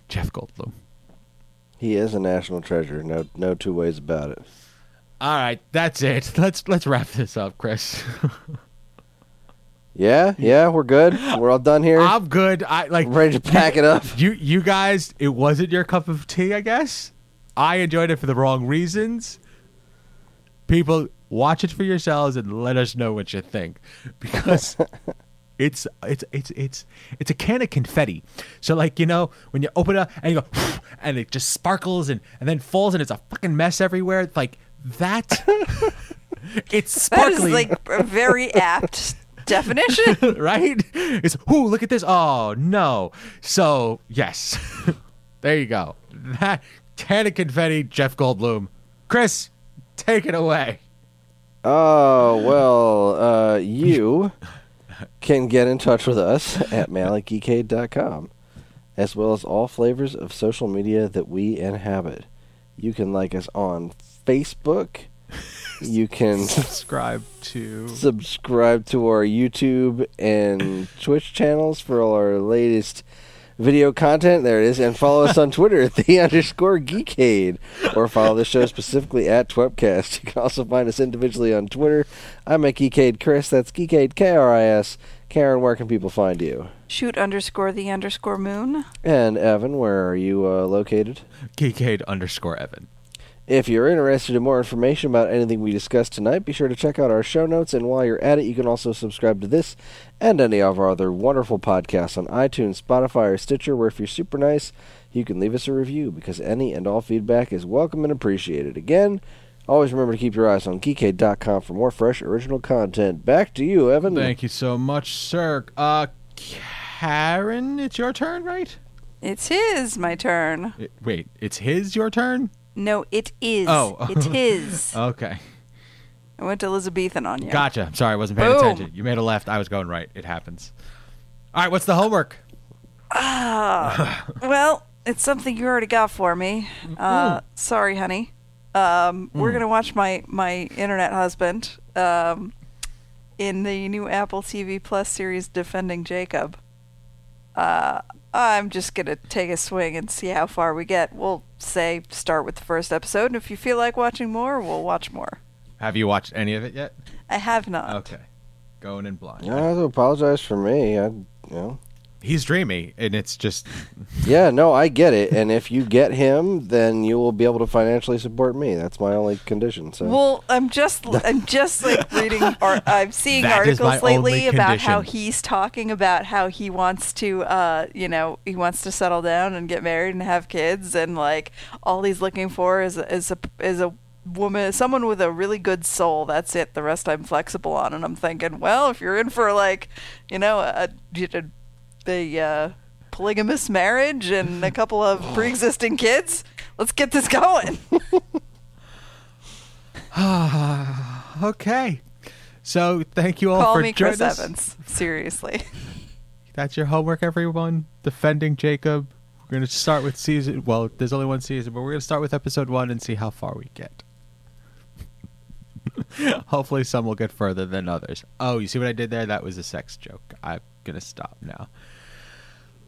S4: jeff goldblum
S1: He is a national treasure. No, no two ways about it.
S4: all right that's it <laughs> let's let's wrap this up chris
S1: Yeah, yeah, we're good. We're all done here.
S4: i'm good i like
S1: ready to pack it up.
S4: you you guys it wasn't your cup of tea i guess i enjoyed it for the wrong reasons people watch it for yourselves and let us know what you think <laughs> because it's it's it's it's it's a can of confetti so like you know when you open it up and you go <laughs> and it just sparkles and and then falls and it's a fucking mess everywhere it's like that <laughs> it's sparkly.
S5: that is
S4: sparkly
S5: like a very apt definition. <laughs>
S4: right? It's ooh, look at this. Oh no. So yes, <laughs> there you go. That can of confetti, Jeff Goldblum. Chris, take it away.
S1: Oh well, uh, you can get in touch with us at malikgeekade.com, as well as all flavors of social media that we inhabit. You can like us on Facebook. You <laughs> can
S4: Subscribe to.
S1: subscribe to our YouTube and Twitch channels for all our latest video content. There it is. And follow us on Twitter at <laughs> the underscore geekade. Or follow the show specifically at Twepcast. You can also find us individually on Twitter. I'm at Geekade Chris. That's Geekade K R I S. Karen, where can people find you?
S5: Shoot underscore the underscore moon.
S1: And Evan, where are you uh, located?
S4: Geekade underscore Evan.
S1: If you're interested in more information about anything we discussed tonight, be sure to check out our show notes. And while you're at it, you can also subscribe to this and any of our other wonderful podcasts on iTunes, Spotify, or Stitcher, where if you're super nice, you can leave us a review because any and all feedback is welcome and appreciated. Again, always remember to keep your eyes on geekade.com for more fresh original content. Back to you, Evan.
S4: Thank you so much, sir. Uh, Karen, it's your turn, right?
S5: It's his, my turn.
S4: It- wait, it's his your turn?
S5: No, it is.
S4: Oh.
S5: It's. <laughs>
S4: Okay.
S5: I went Elizabethan on you.
S4: Gotcha. Sorry, I wasn't paying
S5: Boom.
S4: attention. You made a left. I was going right. It happens. All right, what's the homework?
S5: Ah, <laughs> well, it's something you already got for me. Uh, sorry, honey. Um, We're gonna watch my my internet husband um, in the new Apple TV Plus series Defending Jacob. Uh, I'm just gonna take a swing and see how far we get. We'll say start with the first episode, and if you feel like watching more, we'll watch more.
S4: Have you watched any of it yet?
S5: I have not.
S4: Okay. Going in blind.
S1: You don't have to apologize for me. I, you know.
S4: He's dreamy, and it's just
S1: Yeah, no, I get it. And if you get him, then you will be able to financially support me. That's my only condition. So
S5: Well, I'm just I'm just like reading <laughs> or I'm seeing
S4: That is
S5: articles lately about how he's talking about how he wants to uh you know, he wants to settle down and get married and have kids and like all he's looking for is a, is a is a woman someone with a really good soul. That's it. The rest I'm flexible on and I'm thinking, well, if you're in for like, you know, a a, a uh, polygamous marriage and a couple of <sighs> pre-existing kids, let's get this going. <sighs>
S4: okay. So thank you all
S5: Call
S4: for
S5: me
S4: joining
S5: Chris
S4: us.
S5: Evans. Seriously. <laughs>
S4: That's your homework, everyone. Defending Jacob. We're going to start with season. Well, there's only one season, but we're going to start with episode one and see how far we get. <laughs> Hopefully, some will get further than others. Oh, you see what I did there? That was a sex joke. I'm going to stop now.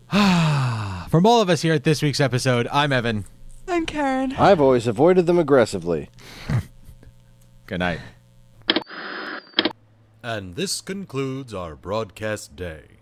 S4: <sighs> From all of us here at this week's episode, I'm Evan.
S5: I'm Karen.
S1: I've always avoided them aggressively. <laughs>
S4: Good night.
S2: And this concludes our broadcast day.